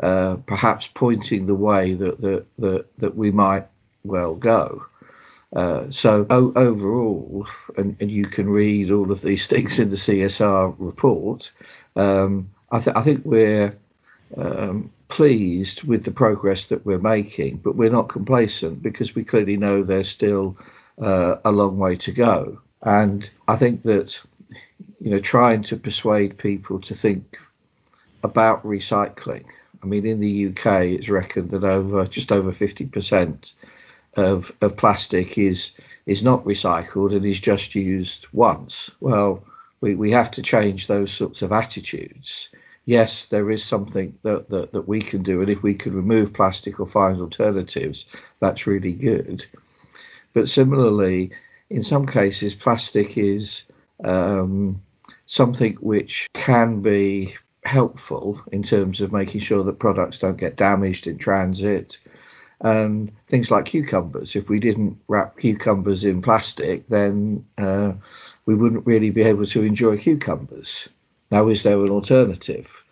uh, perhaps pointing the way that, that, that, that we might well go. Uh, so o- overall, and, and, you can read all of these things in the CSR report. Um, I, th- I, think we're um, pleased with the progress that we're making, but we're not complacent because we clearly know there's still uh, a long way to go. And I think that you know trying to persuade people to think about recycling. I mean, in the UK, it's reckoned that over just over 50% of of plastic is is not recycled and is just used once. Well, we, we have to change those sorts of attitudes yes, there is something that, that, that we can do. And if we can remove plastic or find alternatives, that's really good. But similarly, in some cases, plastic is um, something which can be helpful in terms of making sure that products don't get damaged in transit. And things like cucumbers. If we didn't wrap cucumbers in plastic, then uh, we wouldn't really be able to enjoy cucumbers. Now, is there an alternative?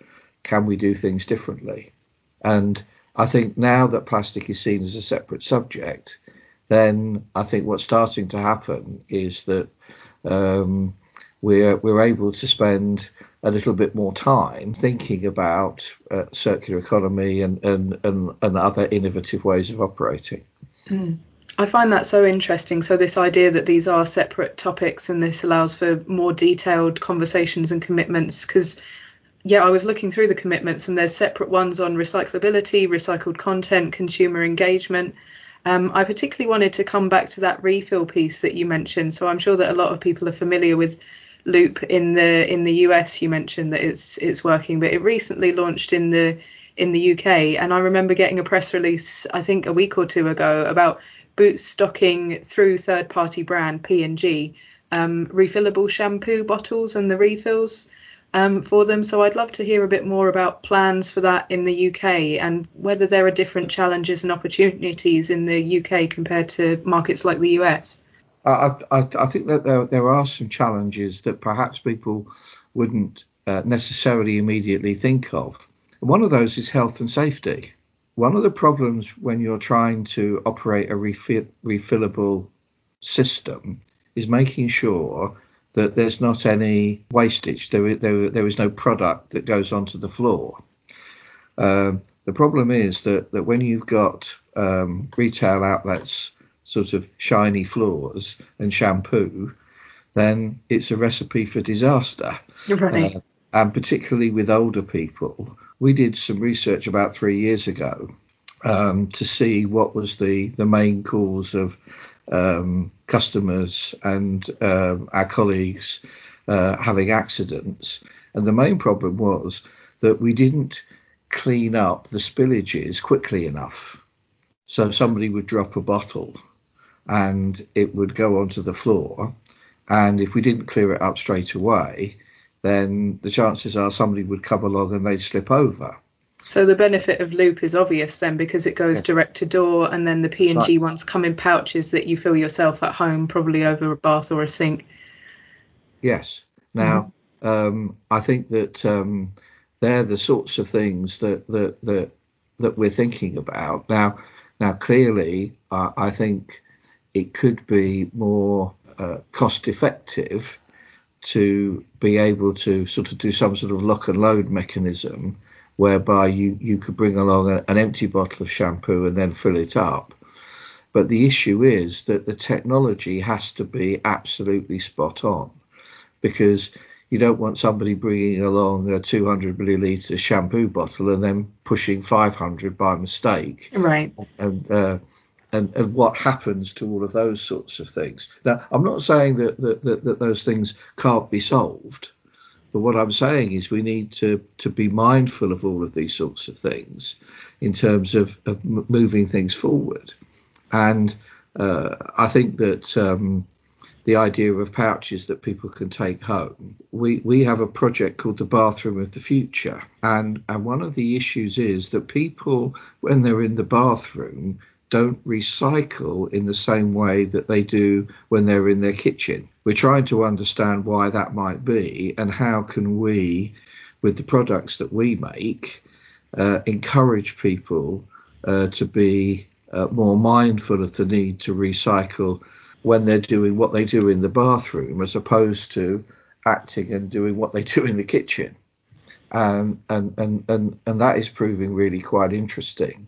Can we do things differently? And I think now that plastic is seen as a separate subject, then I think what's starting to happen is that um, we're we're able to spend a little bit more time thinking about uh, circular economy and, and, and, and other innovative ways of operating. Mm. I find that so interesting. So, this idea that these are separate topics and this allows for more detailed conversations and commitments. Because, yeah, I was looking through the commitments and there's separate ones on recyclability, recycled content, consumer engagement. Um, I particularly wanted to come back to that refill piece that you mentioned. So, I'm sure that a lot of people are familiar with Loop in the in the US. You mentioned that it's it's working, but it recently launched in the in the UK. And I remember getting a press release, I think a week or two ago, about Boots stocking through third party brand P&G um, refillable shampoo bottles and the refills um, for them. So I'd love to hear a bit more about plans for that in the UK and whether there are different challenges and opportunities in the UK compared to markets like the US. I, I, I think that there, there are some challenges that perhaps people wouldn't uh, necessarily immediately think of. One of those is health and safety. One of the problems when you're trying to operate a refill, refillable system is making sure that there's not any wastage. There, there, there is no product that goes onto the floor. Um, the problem is that, that when you've got um, retail outlets, sort of shiny floors and shampoo, then it's a recipe for disaster. Right. Uh, and particularly with older people, we did some research about three years ago um, to see what was the, the main cause of um, customers and um, our colleagues uh, having accidents. And the main problem was that we didn't clean up the spillages quickly enough. So somebody would drop a bottle and it would go onto the floor. And if we didn't clear it up straight away, then the chances are somebody would come along and they'd slip over. So the benefit of Loop is obvious then because it goes direct to door, and then the P and G ones come in pouches that you fill yourself at home, probably over a bath or a sink. Yes. Now, mm-hmm. um, I think that um, they're the sorts of things that that that that we're thinking about now. Now, clearly, uh, I think it could be more uh, cost effective to be able to sort of do some sort of lock and load mechanism whereby you, you could bring along a, an empty bottle of shampoo and then fill it up. But the issue is that the technology has to be absolutely spot on because you don't want somebody bringing along a 200 milliliter shampoo bottle and then pushing 500 by mistake. Right. And uh, and, and what happens to all of those sorts of things. Now, I'm not saying that that, that, that those things can't be solved, but what I'm saying is we need to, to be mindful of all of these sorts of things in terms of, of moving things forward. And uh, I think that um, the idea of pouches that people can take home, we, we have a project called the Bathroom of the Future. And, and one of the issues is that people, when they're in the bathroom, don't recycle in the same way that they do when they're in their kitchen. We're trying to understand why that might be and how can we, with the products that we make, uh, encourage people uh, to be uh, more mindful of the need to recycle when they're doing what they do in the bathroom as opposed to acting and doing what they do in the kitchen. Um, and, and, and, and that is proving really quite interesting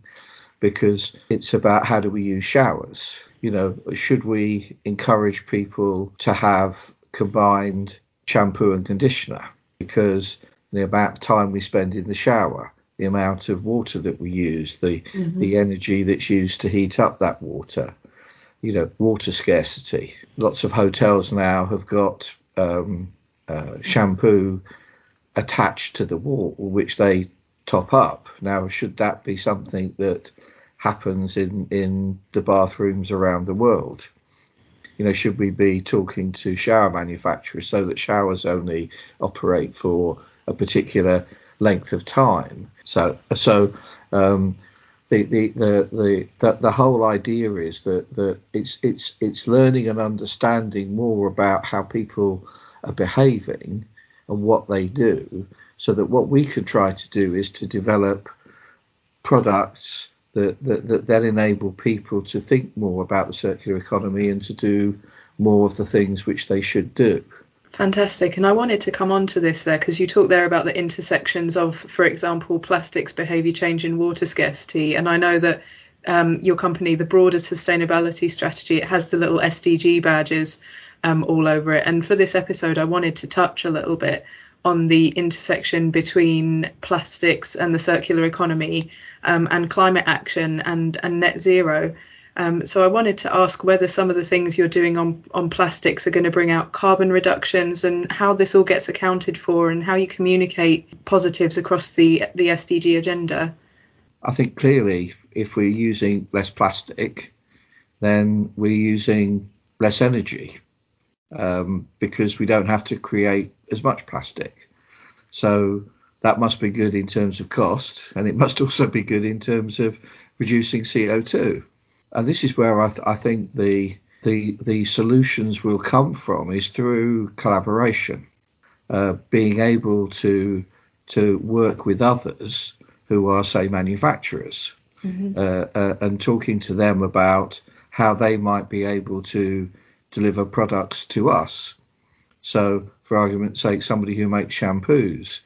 because it's about how do we use showers. You know, should we encourage people to have combined shampoo and conditioner? Because the amount of time we spend in the shower, the amount of water that we use, the mm-hmm. the energy that's used to heat up that water, you know, water scarcity. Lots of hotels now have got um, uh, shampoo attached to the wall, which they top up. Now, should that be something that happens in in the bathrooms around the world? You know, should we be talking to shower manufacturers so that showers only operate for a particular length of time? So so um, the, the, the, the, the, the whole idea is that, that it's it's it's learning and understanding more about how people are behaving and what they do so that what we could try to do is to develop products that, that, that then enable people to think more about the circular economy and to do more of the things which they should do. Fantastic. And I wanted to come on to this there because you talked there about the intersections of, for example, plastics behaviour change and water scarcity. And I know that um, your company, the broader sustainability strategy, it has the little SDG badges um, all over it. And for this episode, I wanted to touch a little bit on the intersection between plastics and the circular economy um, and climate action and, and net zero. Um, so I wanted to ask whether some of the things you're doing on, on plastics are going to bring out carbon reductions and how this all gets accounted for and how you communicate positives across the, the SDG agenda. I think clearly if we're using less plastic, then we're using less energy. Um, because we don't have to create as much plastic. So that must be good in terms of cost, and it must also be good in terms of reducing CO2. And this is where I, th- I think the the the solutions will come from is through collaboration, uh, being able to to work with others who are say manufacturers, mm-hmm. uh, uh, and talking to them about how they might be able to deliver products to us. So, for argument's sake, somebody who makes shampoos,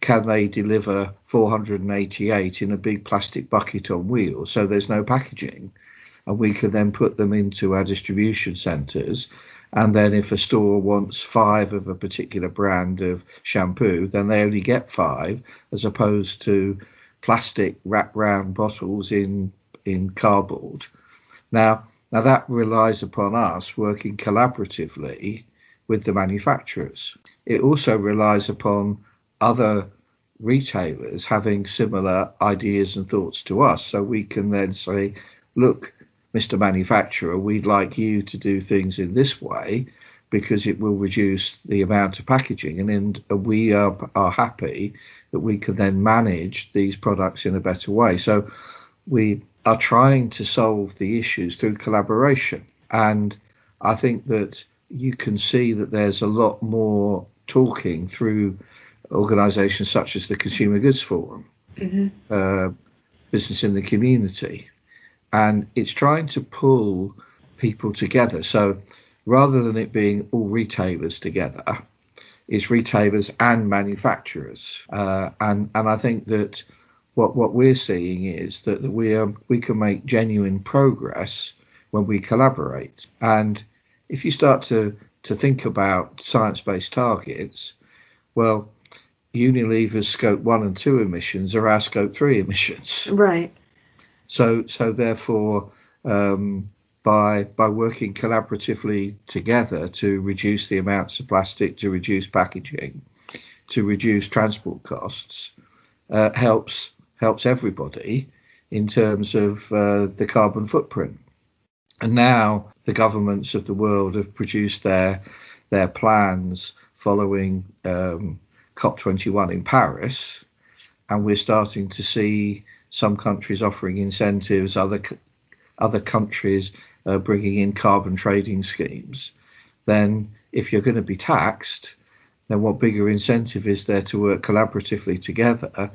can they deliver 488 in a big plastic bucket on wheels so there's no packaging? And we can then put them into our distribution centres. And then, if a store wants five of a particular brand of shampoo, then they only get five, as opposed to plastic wrap round bottles in in cardboard. Now, now that relies upon us working collaboratively with the manufacturers. It also relies upon other retailers having similar ideas and thoughts to us. So we can then say, look, Mr. Manufacturer, we'd like you to do things in this way because it will reduce the amount of packaging. And then we are, are happy that we can then manage these products in a better way. So we are trying to solve the issues through collaboration. And I think that you can see that there's a lot more talking through organisations such as the Consumer Goods Forum, mm-hmm. uh, Business in the Community, and it's trying to pull people together. So rather than it being all retailers together, it's retailers and manufacturers, uh, and and I think that what what we're seeing is that we are we can make genuine progress when we collaborate, and if you start to to think about science-based targets, well, Unilever's scope one and two emissions are our scope three emissions. Right. So so therefore, um, by by working collaboratively together to reduce the amounts of plastic, to reduce packaging, to reduce transport costs, uh, helps helps everybody in terms of uh, the carbon footprint. And now the governments of the world have produced their their plans following um, COP21 in Paris, and we're starting to see some countries offering incentives, other other countries uh, bringing in carbon trading schemes. Then, if you're going to be taxed, then what bigger incentive is there to work collaboratively together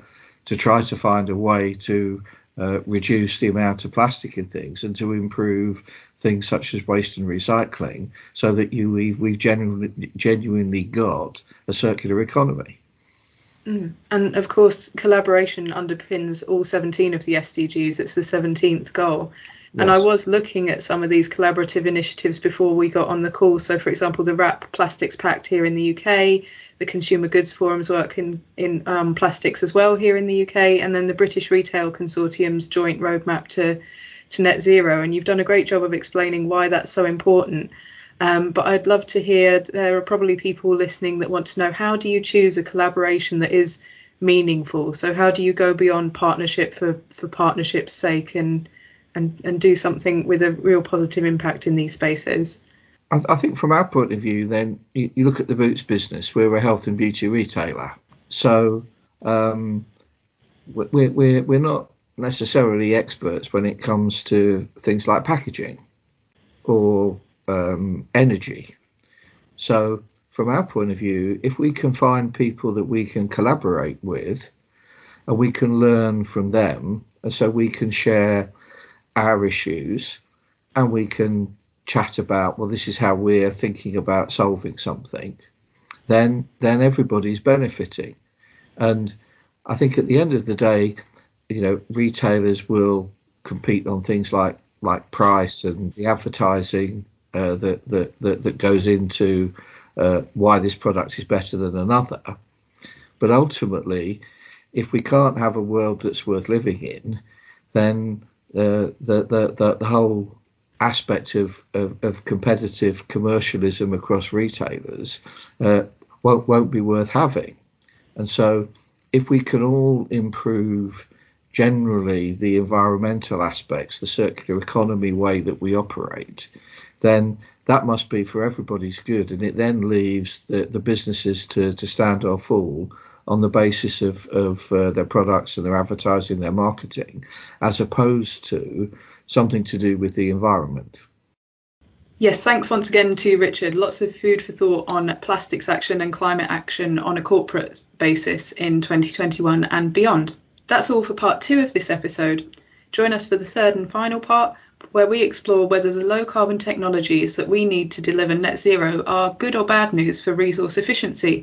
to try to find a way to uh, reduce the amount of plastic in things and to improve things such as waste and recycling so that you we've, we've genuinely, genuinely got a circular economy. Mm. And of course, collaboration underpins all 17 of the SDGs. It's the 17th goal. Yes. And I was looking at some of these collaborative initiatives before we got on the call. So, for example, the WRAP Plastics Pact here in the UK, the Consumer Goods Forum's work in, in um, plastics as well here in the UK, and then the British Retail Consortium's joint roadmap to, to net zero. And you've done a great job of explaining why that's so important. Um, but I'd love to hear. There are probably people listening that want to know how do you choose a collaboration that is meaningful? So how do you go beyond partnership for for partnership's sake and and and do something with a real positive impact in these spaces? I, I think from our point of view, then you, you, look at the Boots business. We're a health and beauty retailer, so um, we're we're we're not necessarily experts when it comes to things like packaging or um, energy. So, from our point of view, if we can find people that we can collaborate with and we can learn from them, and so we can share our issues and we can chat about, well, this is how we're thinking about solving something, then then everybody's benefiting. And I think at the end of the day, you know, retailers will compete on things like like price and the advertising uh, that, that, that that goes into uh, why this product is better than another. But ultimately, if we can't have a world that's worth living in, then uh, the, the, the the whole aspect of, of, of competitive commercialism across retailers uh, won't won't be worth having. And so, if we can all improve generally the environmental aspects, the circular economy way that we operate, then that must be for everybody's good. And it then leaves the, the businesses to, to stand or fall on the basis of, of uh, their products and their advertising, their marketing, as opposed to something to do with the environment. Yes, thanks once again to Richard. Lots of food for thought on plastics action and climate action on a corporate basis in 2021 and beyond. That's all for part two of this episode. Join us for the third and final part, where we explore whether the low carbon technologies that we need to deliver net zero are good or bad news for resource efficiency.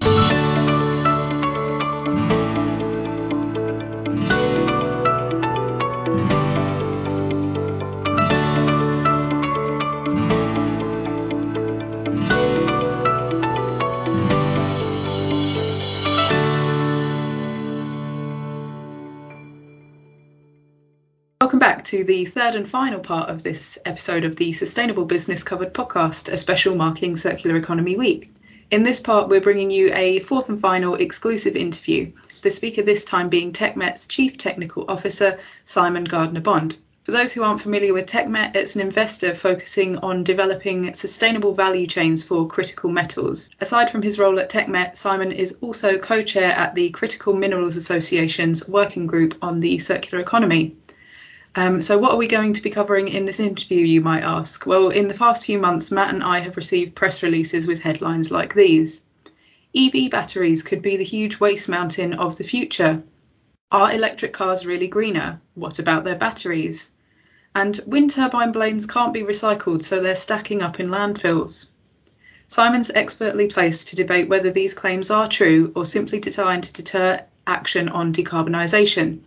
The third and final part of this episode of the Sustainable Business Covered podcast, a special marking Circular Economy Week. In this part, we're bringing you a fourth and final exclusive interview, the speaker this time being TechMet's Chief Technical Officer, Simon Gardner Bond. For those who aren't familiar with TechMet, it's an investor focusing on developing sustainable value chains for critical metals. Aside from his role at TechMet, Simon is also co chair at the Critical Minerals Association's working group on the circular economy. Um, so, what are we going to be covering in this interview, you might ask? Well, in the past few months, Matt and I have received press releases with headlines like these EV batteries could be the huge waste mountain of the future. Are electric cars really greener? What about their batteries? And wind turbine blades can't be recycled, so they're stacking up in landfills. Simon's expertly placed to debate whether these claims are true or simply designed to deter action on decarbonisation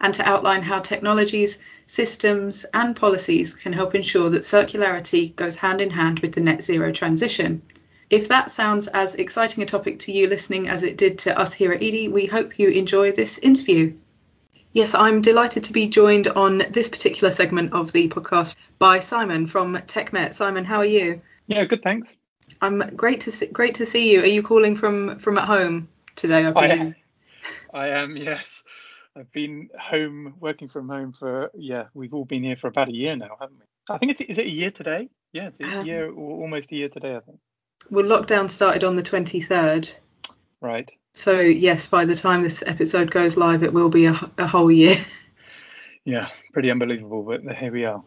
and to outline how technologies, systems, and policies can help ensure that circularity goes hand in hand with the net zero transition. If that sounds as exciting a topic to you listening as it did to us here at Edie, we hope you enjoy this interview. Yes, I'm delighted to be joined on this particular segment of the podcast by Simon from TechMet. Simon, how are you? Yeah, good, thanks. I'm great to see, great to see you. Are you calling from from at home today? I, I am. I am. Yes. I've been home working from home for yeah, we've all been here for about a year now, haven't we? I think it's is it a year today? Yeah, it's a um, year almost a year today, I think. Well, lockdown started on the 23rd. Right. So yes, by the time this episode goes live, it will be a, a whole year. Yeah, pretty unbelievable, but here we are.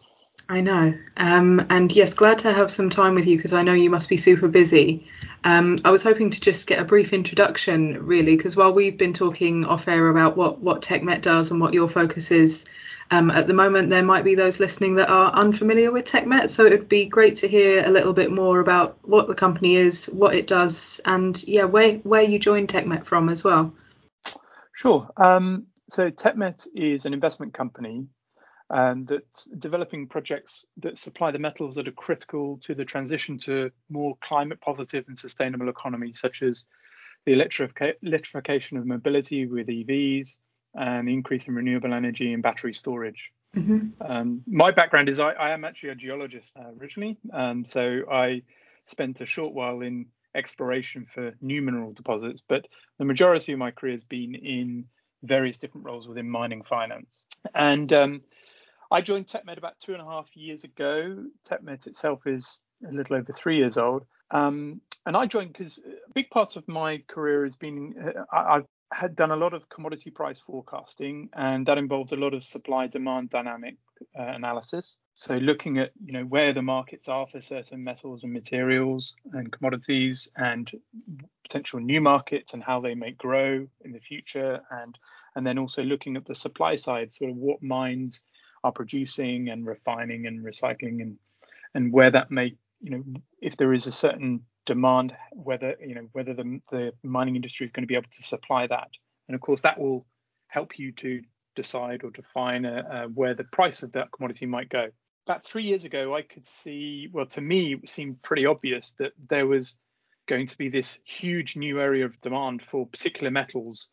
I know. Um, and yes, glad to have some time with you because I know you must be super busy. Um, I was hoping to just get a brief introduction, really, because while we've been talking off air about what, what TechMet does and what your focus is, um, at the moment there might be those listening that are unfamiliar with TechMet. So it would be great to hear a little bit more about what the company is, what it does, and yeah, where, where you joined TechMet from as well. Sure. Um, so TechMet is an investment company um, that's developing projects that supply the metals that are critical to the transition to more climate positive and sustainable economies, such as the electrific- electrification of mobility with EVs and the increase in renewable energy and battery storage. Mm-hmm. Um, my background is I, I, am actually a geologist uh, originally, um, so I spent a short while in exploration for new mineral deposits, but the majority of my career has been in various different roles within mining finance. And um, I joined TechMet about two and a half years ago. TechMet itself is a little over three years old. Um, and I joined because a big part of my career has been uh, I, have had done a lot of commodity price forecasting, and that involves a lot of supply demand dynamic uh, analysis. So looking at you know where the markets are for certain metals and materials and commodities, and potential new markets and how they may grow in the future, and and then also looking at the supply side, sort of what mines are producing and refining and recycling and and where that may you know if there is a certain demand whether you know whether the, the mining industry is going to be able to supply that. And of course that will help you to decide or define uh, uh, where the price of that commodity might go. About three years ago i could see well to me it seemed pretty obvious that there was going to be this huge new area of demand for particular metals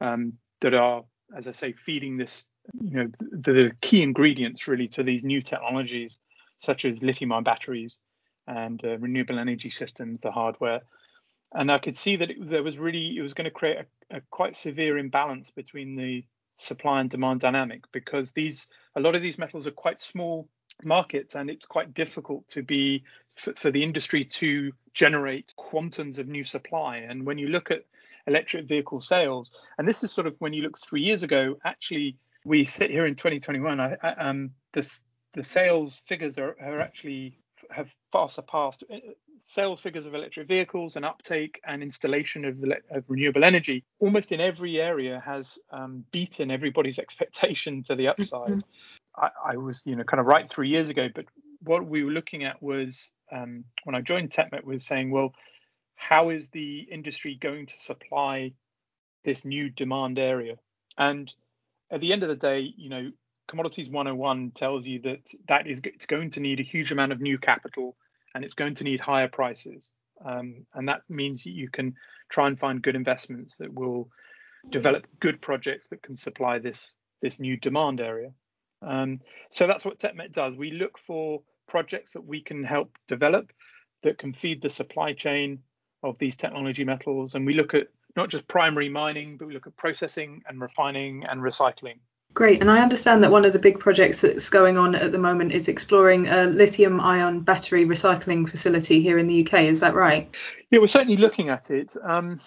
um, that are as i say feeding this you know the, the key ingredients really to these new technologies such as lithium ion batteries and uh, renewable energy systems the hardware and i could see that it, there was really it was going to create a, a quite severe imbalance between the supply and demand dynamic because these a lot of these metals are quite small markets, and it's quite difficult to be for, for the industry to generate quantums of new supply. And when you look at electric vehicle sales, and this is sort of when you look three years ago, actually we sit here in 2021. I, I, um, the the sales figures are, are actually have far surpassed uh, sales figures of electric vehicles and uptake and installation of, of renewable energy almost in every area has um, beaten everybody's expectation to the upside. Mm-hmm. I, I, was, you know, kind of right three years ago, but what we were looking at was um, when I joined TechMet was saying, well, how is the industry going to supply this new demand area? And at the end of the day, you know, commodities 101 tells you that that is it's going to need a huge amount of new capital and it's going to need higher prices. Um, and that means that you can try and find good investments that will develop good projects that can supply this this new demand area. Um, so that's what TechMet does. We look for projects that we can help develop that can feed the supply chain of these technology metals, and we look at not just primary mining, but we look at processing and refining and recycling. Great, and I understand that one of the big projects that's going on at the moment is exploring a lithium ion battery recycling facility here in the UK. Is that right? Yeah, we're certainly looking at it. Um,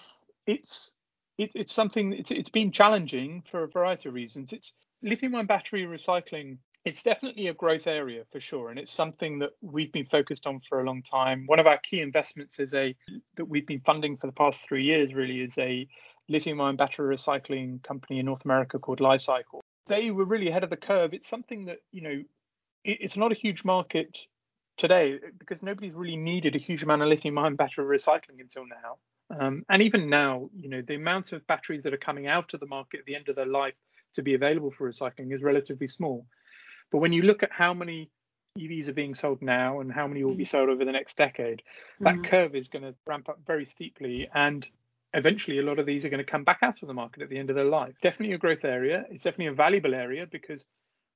it's it, it's something it's, it's been challenging for a variety of reasons. It's lithium ion battery recycling. It's definitely a growth area for sure, and it's something that we've been focused on for a long time. One of our key investments is a that we've been funding for the past three years. Really, is a lithium ion battery recycling company in North America called Li-Cycle they were really ahead of the curve. It's something that you know, it, it's not a huge market today because nobody's really needed a huge amount of lithium-ion battery recycling until now. Um, and even now, you know, the amount of batteries that are coming out of the market at the end of their life to be available for recycling is relatively small. But when you look at how many EVs are being sold now and how many will be sold over the next decade, that mm. curve is going to ramp up very steeply. And eventually a lot of these are going to come back out of the market at the end of their life. Definitely a growth area. It's definitely a valuable area because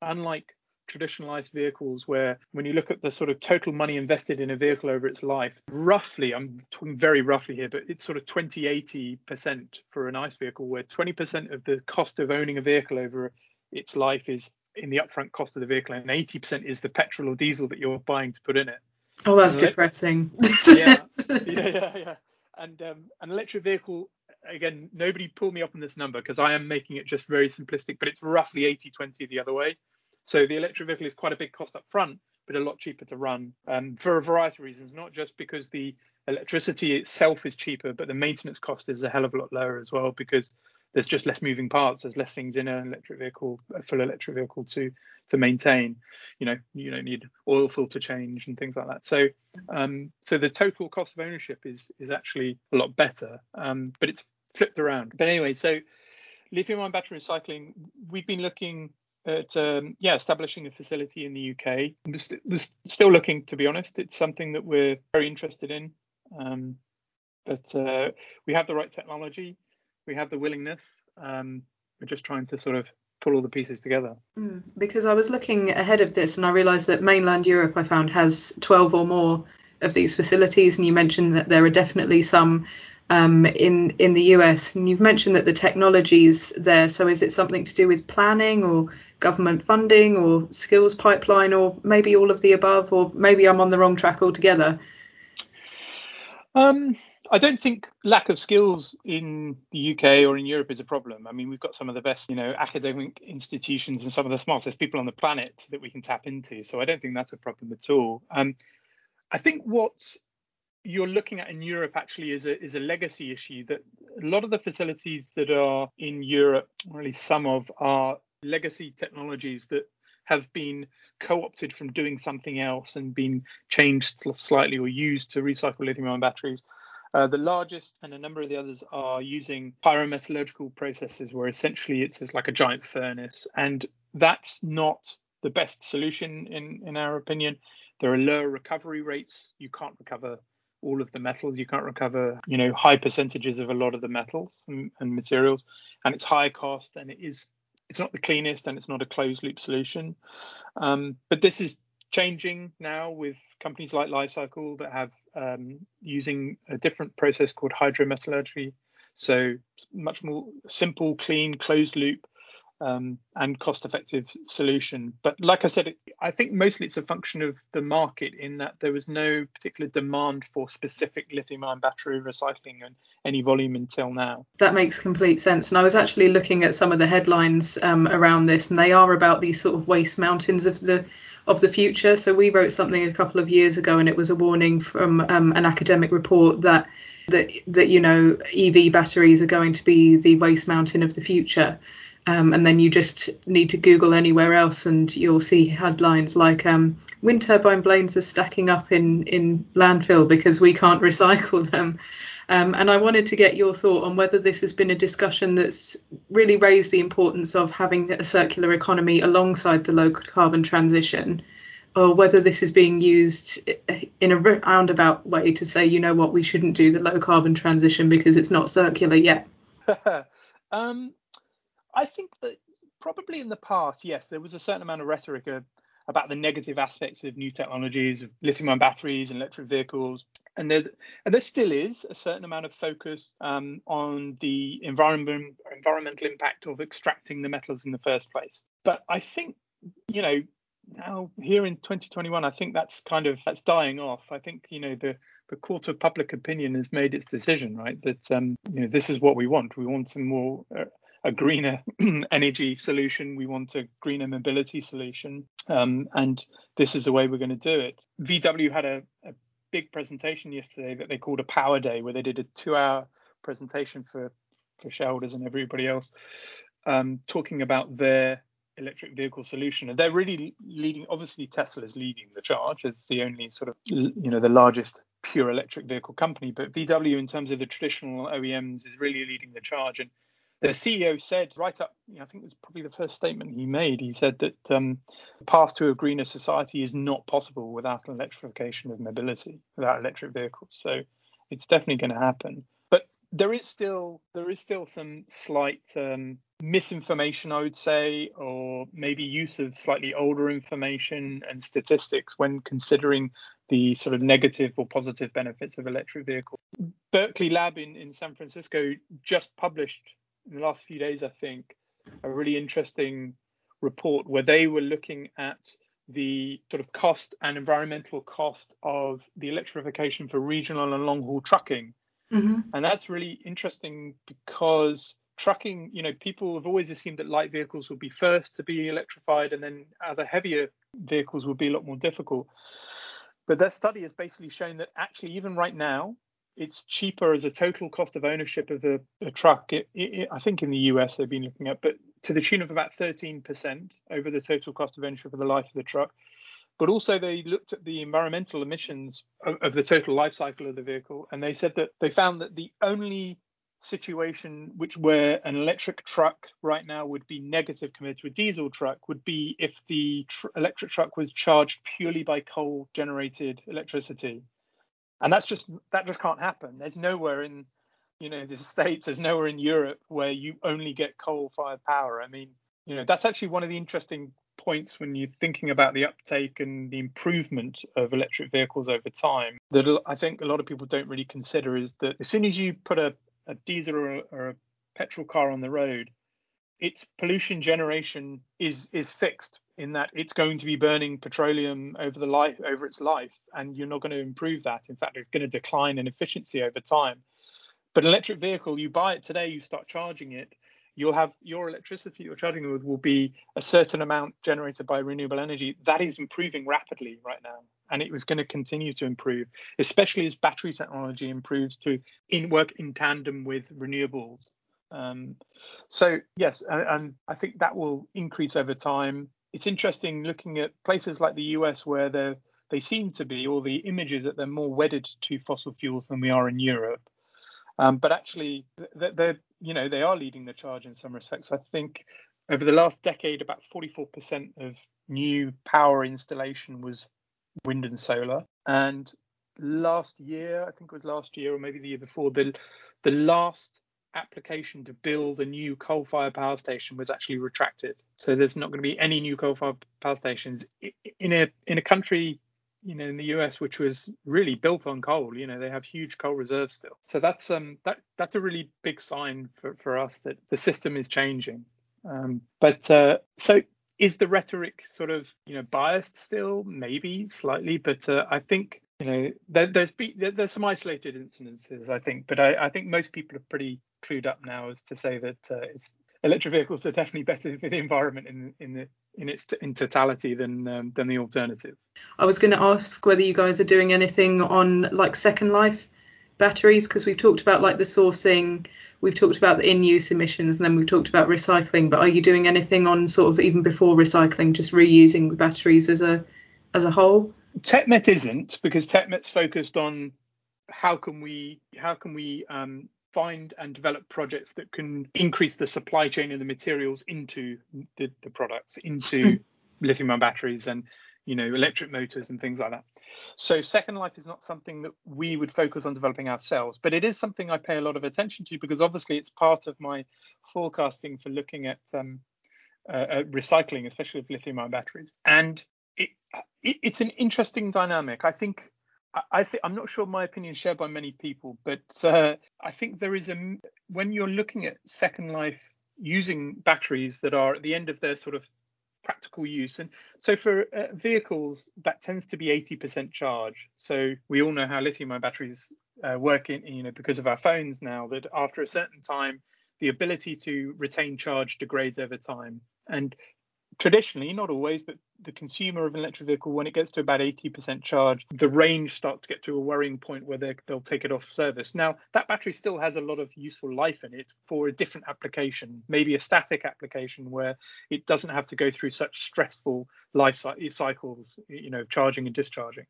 unlike traditionalized vehicles where when you look at the sort of total money invested in a vehicle over its life roughly i'm talking very roughly here but it's sort of 20 80 percent for an ice vehicle where 20 percent of the cost of owning a vehicle over its life is in the upfront cost of the vehicle and 80 percent is the petrol or diesel that you're buying to put in it. Oh that's depressing. Yeah. Yeah yeah yeah. And um, an electric vehicle again nobody pull me up on this number because i am making it just very simplistic but it's roughly 80 20 the other way. So the electric vehicle is quite a big cost up front but a lot cheaper to run um, for a variety of reasons not just because the electricity itself is cheaper but the maintenance cost is a hell of a lot lower as well because there's just less moving parts. There's less things in an electric vehicle, a full electric vehicle to to maintain. You know, you don't need oil filter change and things like that. So, um, so the total cost of ownership is is actually a lot better, um, but it's flipped around. But anyway, so lithium-ion battery recycling, we've been looking at um, yeah establishing a facility in the UK. We're, st- we're still looking, to be honest. It's something that we're very interested in. Um, but uh, we have the right technology we have the willingness. Um, we're just trying to sort of pull all the pieces together. Mm, because I was looking ahead of this and I realised that mainland Europe, I found, has 12 or more of these facilities, and you mentioned that there are definitely some um, in in the US. And you've mentioned that the technology's there. So is it something to do with planning or government funding or skills pipeline or maybe all of the above? Or maybe I'm on the wrong track altogether. Um, I don't think lack of skills in the UK or in Europe is a problem. I mean, we've got some of the best, you know, academic institutions and some of the smartest people on the planet that we can tap into. So I don't think that's a problem at all. Um, I think what you're looking at in Europe actually is a is a legacy issue that a lot of the facilities that are in Europe, or at least some of, are legacy technologies that have been co-opted from doing something else and been changed slightly or used to recycle lithium-ion batteries. Uh, the largest and a number of the others are using pyrometallurgical processes where essentially it's like a giant furnace. And that's not the best solution in, in our opinion. There are lower recovery rates. You can't recover all of the metals. You can't recover, you know, high percentages of a lot of the metals and, and materials. And it's high cost and it is it's not the cleanest and it's not a closed loop solution. Um, but this is changing now with companies like Li-Cycle that have um, using a different process called hydrometallurgy. So much more simple, clean, closed loop um, and cost-effective solution. But like I said, I think mostly it's a function of the market in that there was no particular demand for specific lithium-ion battery recycling and any volume until now. That makes complete sense. And I was actually looking at some of the headlines um, around this, and they are about these sort of waste mountains of the of the future. So we wrote something a couple of years ago, and it was a warning from um, an academic report that that that you know EV batteries are going to be the waste mountain of the future. Um, and then you just need to Google anywhere else, and you'll see headlines like um, "Wind turbine blades are stacking up in in landfill because we can't recycle them." Um, and I wanted to get your thought on whether this has been a discussion that's really raised the importance of having a circular economy alongside the low carbon transition, or whether this is being used in a roundabout way to say, you know what, we shouldn't do the low carbon transition because it's not circular yet. um, I think that probably in the past, yes, there was a certain amount of rhetoric uh, about the negative aspects of new technologies, of lithium-ion batteries and electric vehicles, and there and there still is a certain amount of focus um, on the environment environmental impact of extracting the metals in the first place. But I think you know now here in 2021, I think that's kind of that's dying off. I think you know the the court of public opinion has made its decision, right? That um, you know this is what we want. We want some more uh, a greener energy solution. We want a greener mobility solution, um, and this is the way we're going to do it. VW had a, a big presentation yesterday that they called a Power Day, where they did a two-hour presentation for for shareholders and everybody else, um, talking about their electric vehicle solution and they're really leading obviously tesla is leading the charge as the only sort of you know the largest pure electric vehicle company but vw in terms of the traditional oems is really leading the charge and the CEO said right up, you know, I think it was probably the first statement he made. He said that um, the path to a greener society is not possible without electrification of mobility, without electric vehicles. So it's definitely going to happen. But there is still there is still some slight um, misinformation, I would say, or maybe use of slightly older information and statistics when considering the sort of negative or positive benefits of electric vehicles. Berkeley Lab in, in San Francisco just published in the last few days, I think, a really interesting report where they were looking at the sort of cost and environmental cost of the electrification for regional and long haul trucking. Mm-hmm. And that's really interesting because trucking, you know, people have always assumed that light vehicles would be first to be electrified and then other heavier vehicles would be a lot more difficult. But their study has basically shown that actually, even right now, it's cheaper as a total cost of ownership of a, truck. It, it, I think in the US they've been looking at, but to the tune of about 13% over the total cost of ownership of the life of the truck. But also they looked at the environmental emissions of, of the total life cycle of the vehicle, and they said that they found that the only situation which where an electric truck right now would be negative compared to a diesel truck would be if the tr- electric truck was charged purely by coal generated electricity and that's just that just can't happen. There's nowhere in you know the states, there's nowhere in Europe where you only get coal-fired power. I mean, you know that's actually one of the interesting points when you're thinking about the uptake and the improvement of electric vehicles over time that I think a lot of people don't really consider is that as soon as you put a, a diesel or a, or a petrol car on the road, its pollution generation is is fixed in that it's going to be burning petroleum over the life over its life and you're not going to improve that. In fact it's going to decline in efficiency over time. But an electric vehicle you buy it today you start charging it you'll have your electricity you're charging with will be a certain amount generated by renewable energy that is improving rapidly right now and it was going to continue to improve especially as battery technology improves to in work in tandem with renewables um, so yes and, and i think that will increase over time it's interesting looking at places like the US where they they seem to be, or the images that they're more wedded to fossil fuels than we are in Europe. Um, but actually, they're you know they are leading the charge in some respects. I think over the last decade, about 44% of new power installation was wind and solar, and last year, I think it was last year or maybe the year before, the the last application to build a new coal-fired power station was actually retracted. So there's not going to be any new coal-fired power stations in a in a country, you know, in the US which was really built on coal. You know, they have huge coal reserves still. So that's um that that's a really big sign for for us that the system is changing. Um, but uh, so is the rhetoric sort of you know biased still? Maybe slightly, but uh, I think you know there, there's be, there's some isolated incidences I think, but I, I, think most people are pretty clued up now as to say that uh, electric vehicles are definitely better for the environment in in the in its in totality than um, than the alternative. I was going to ask whether you guys are doing anything on like second life batteries because we've talked about like the sourcing, we've talked about the in-use emissions, and then we've talked about recycling. But are you doing anything on sort of even before recycling, just reusing the batteries as a as a whole? TechMet isn't because TechMet's focused on how can we how can we um, find and develop projects that can increase the supply chain of the materials into the, the products, into hmm. lithium ion batteries and you know electric motors and things like that. So Second Life is not something that we would focus on developing ourselves, but it is something I pay a lot of attention to because obviously it's part of my forecasting for looking at um, uh, recycling, especially of lithium ion batteries. And it, it, it's an interesting dynamic. I think I think I'm not sure my opinion is shared by many people, but uh, I think there is a when you're looking at Second Life using batteries that are at the end of their sort of practical use, and so for uh, vehicles that tends to be 80% charge. So we all know how lithium-ion batteries uh, work in, you know, because of our phones now. That after a certain time, the ability to retain charge degrades over time, and traditionally, not always, but the consumer of an electric vehicle, when it gets to about 80% charge, the range starts to get to a worrying point where they'll take it off service. Now, that battery still has a lot of useful life in it for a different application, maybe a static application where it doesn't have to go through such stressful life cycles, you know, charging and discharging.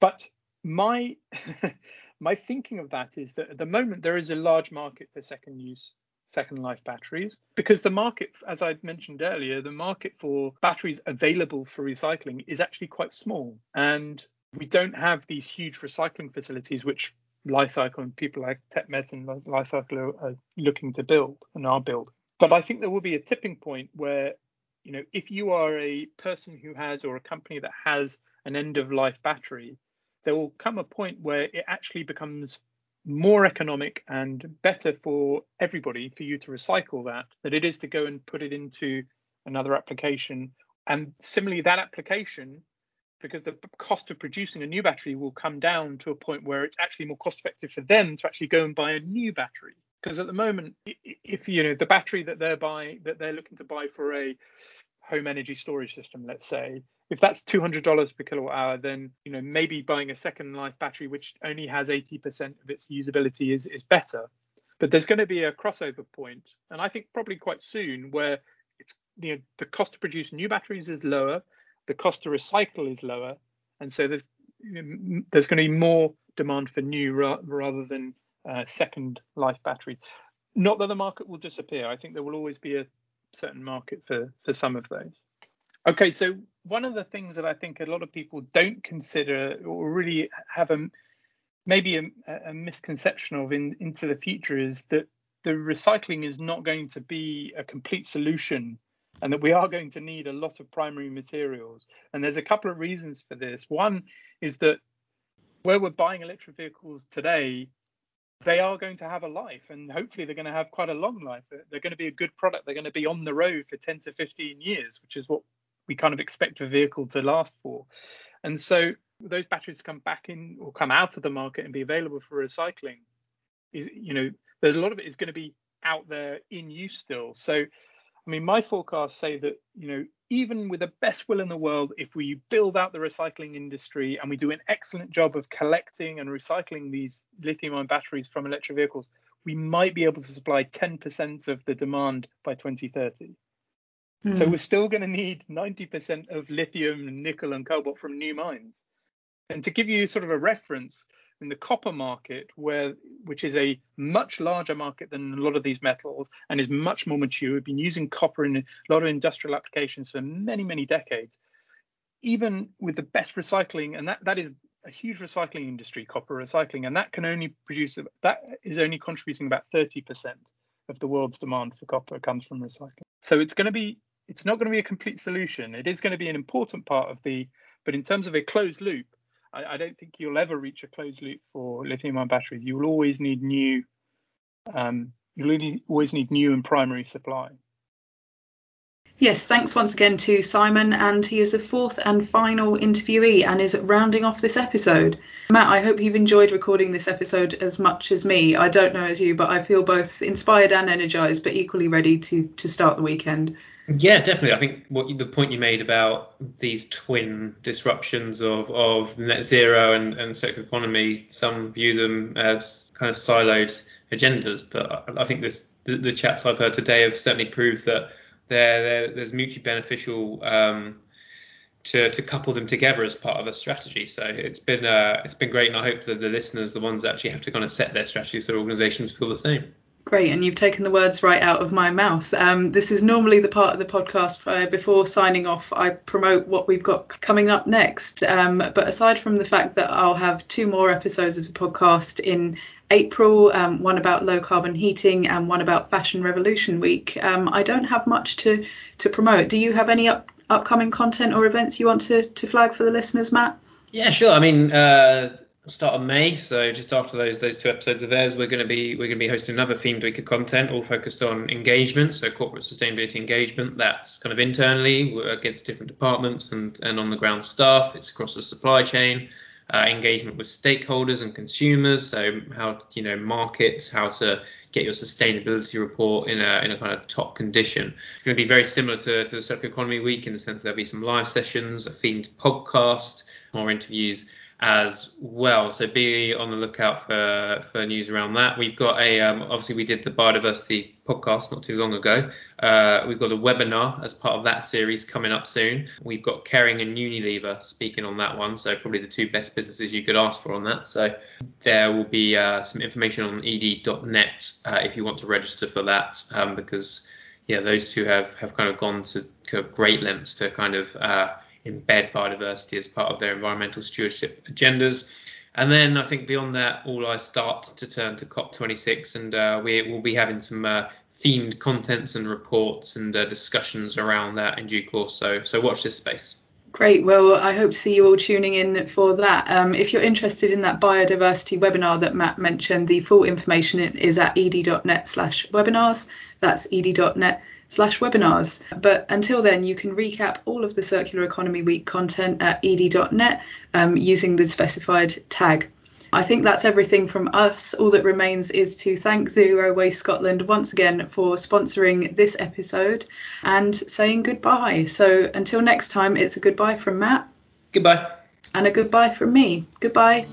But my my thinking of that is that at the moment there is a large market for second use second life batteries because the market as i mentioned earlier the market for batteries available for recycling is actually quite small and we don't have these huge recycling facilities which Li-Cycle and people like TechMet and Li-Cycle are, are looking to build and are building. But I think there will be a tipping point where, you know, if you are a person who has or a company that has an end of life battery, there will come a point where it actually becomes more economic and better for everybody for you to recycle that than it is to go and put it into another application. And similarly, that application, because the cost of producing a new battery will come down to a point where it's actually more cost effective for them to actually go and buy a new battery. Because at the moment, if you know the battery that they're buying, that they're looking to buy for a home energy storage system, let's say, if that's $200 per kilowatt hour, then you know maybe buying a second life battery which only has 80% of its usability is is better. But there's going to be a crossover point, and I think probably quite soon, where it's you know the cost to produce new batteries is lower, the cost to recycle is lower, and so there's there's going to be more demand for new ra- rather than uh, second life batteries. Not that the market will disappear. I think there will always be a certain market for for some of those. Okay, so one of the things that I think a lot of people don't consider or really have a maybe a, a misconception of in, into the future is that the recycling is not going to be a complete solution and that we are going to need a lot of primary materials. And there's a couple of reasons for this. One is that where we're buying electric vehicles today, they are going to have a life and hopefully they're going to have quite a long life. They're going to be a good product. They're going to be on the road for 10 to 15 years, which is what we kind of expect a vehicle to last for. And so those batteries to come back in or come out of the market and be available for recycling is, you know, there's a lot of it is going to be out there in use still. So, I mean, my forecasts say that, you know, even with the best will in the world, if we build out the recycling industry and we do an excellent job of collecting and recycling these lithium ion batteries from electric vehicles, we might be able to supply 10% of the demand by 2030. Mm. So we're still going to need 90% of lithium, nickel, and cobalt from new mines. And to give you sort of a reference, in the copper market, where which is a much larger market than a lot of these metals and is much more mature, we've been using copper in a lot of industrial applications for many, many decades. Even with the best recycling, and that, that is a huge recycling industry, copper recycling, and that can only produce that is only contributing about 30% of the world's demand for copper comes from recycling. So it's going to be it's not going to be a complete solution. It is going to be an important part of the, but in terms of a closed loop, I, I don't think you'll ever reach a closed loop for lithium-ion batteries. You will always need new, um, you'll always need new and primary supply. Yes, thanks once again to Simon, and he is the fourth and final interviewee and is rounding off this episode. Matt, I hope you've enjoyed recording this episode as much as me. I don't know as you, but I feel both inspired and energized, but equally ready to to start the weekend. Yeah, definitely. I think what the point you made about these twin disruptions of, of net zero and, and circular economy, some view them as kind of siloed agendas, but I, think this the, the chats I've heard today have certainly proved that there, there's mutually beneficial um, to, to couple them together as part of a strategy. So it's been uh, it's been great, and I hope that the listeners, the ones that actually have to kind of set their strategies for organisations, feel the same. Great, and you've taken the words right out of my mouth. Um, this is normally the part of the podcast uh, before signing off. I promote what we've got coming up next. Um, but aside from the fact that I'll have two more episodes of the podcast in April, um, one about low carbon heating and one about Fashion Revolution Week. Um, I don't have much to, to promote. Do you have any up, upcoming content or events you want to, to flag for the listeners, Matt? Yeah, sure. I mean, uh, start of May, so just after those those two episodes of theirs, we're going to be we're going to be hosting another themed week of content, all focused on engagement, so corporate sustainability engagement. That's kind of internally against different departments and and on the ground staff. It's across the supply chain uh, engagement with stakeholders and consumers. So how you know markets, how to get your sustainability report in a in a kind of top condition. It's going to be very similar to, to the Circular Economy Week in the sense there'll be some live sessions, a themed podcast, more interviews as well. So be on the lookout for, for news around that. We've got a um, obviously we did the biodiversity podcast not too long ago. Uh, we've got a webinar as part of that series coming up soon. We've got Kering and Unilever speaking on that one. So probably the two best businesses you could ask for on that. So there will be uh, some information on edie.net uh, if you want to register for that um, because yeah those two have have kind of gone to great lengths to kind of uh, embed biodiversity as part of their environmental stewardship agendas. And then I think beyond that, all I start to turn to COP26, and uh, we will be having some uh, themed contents and reports and uh, discussions around that in due course. So so watch this space. Great. Well, I hope to see you all tuning in for that. Um, if you're interested in that biodiversity webinar that Matt mentioned, the full information is at edie.net slash webinars. That's edie.net slash webinars. But until then, you can recap all of the Circular Economy Week content at edie.net um, using the specified tag. I think that's everything from us. All that remains is to thank Zero Waste Scotland once again for sponsoring this episode and saying goodbye. So until next time, it's a goodbye from Matt. Goodbye. And a goodbye from me. Goodbye.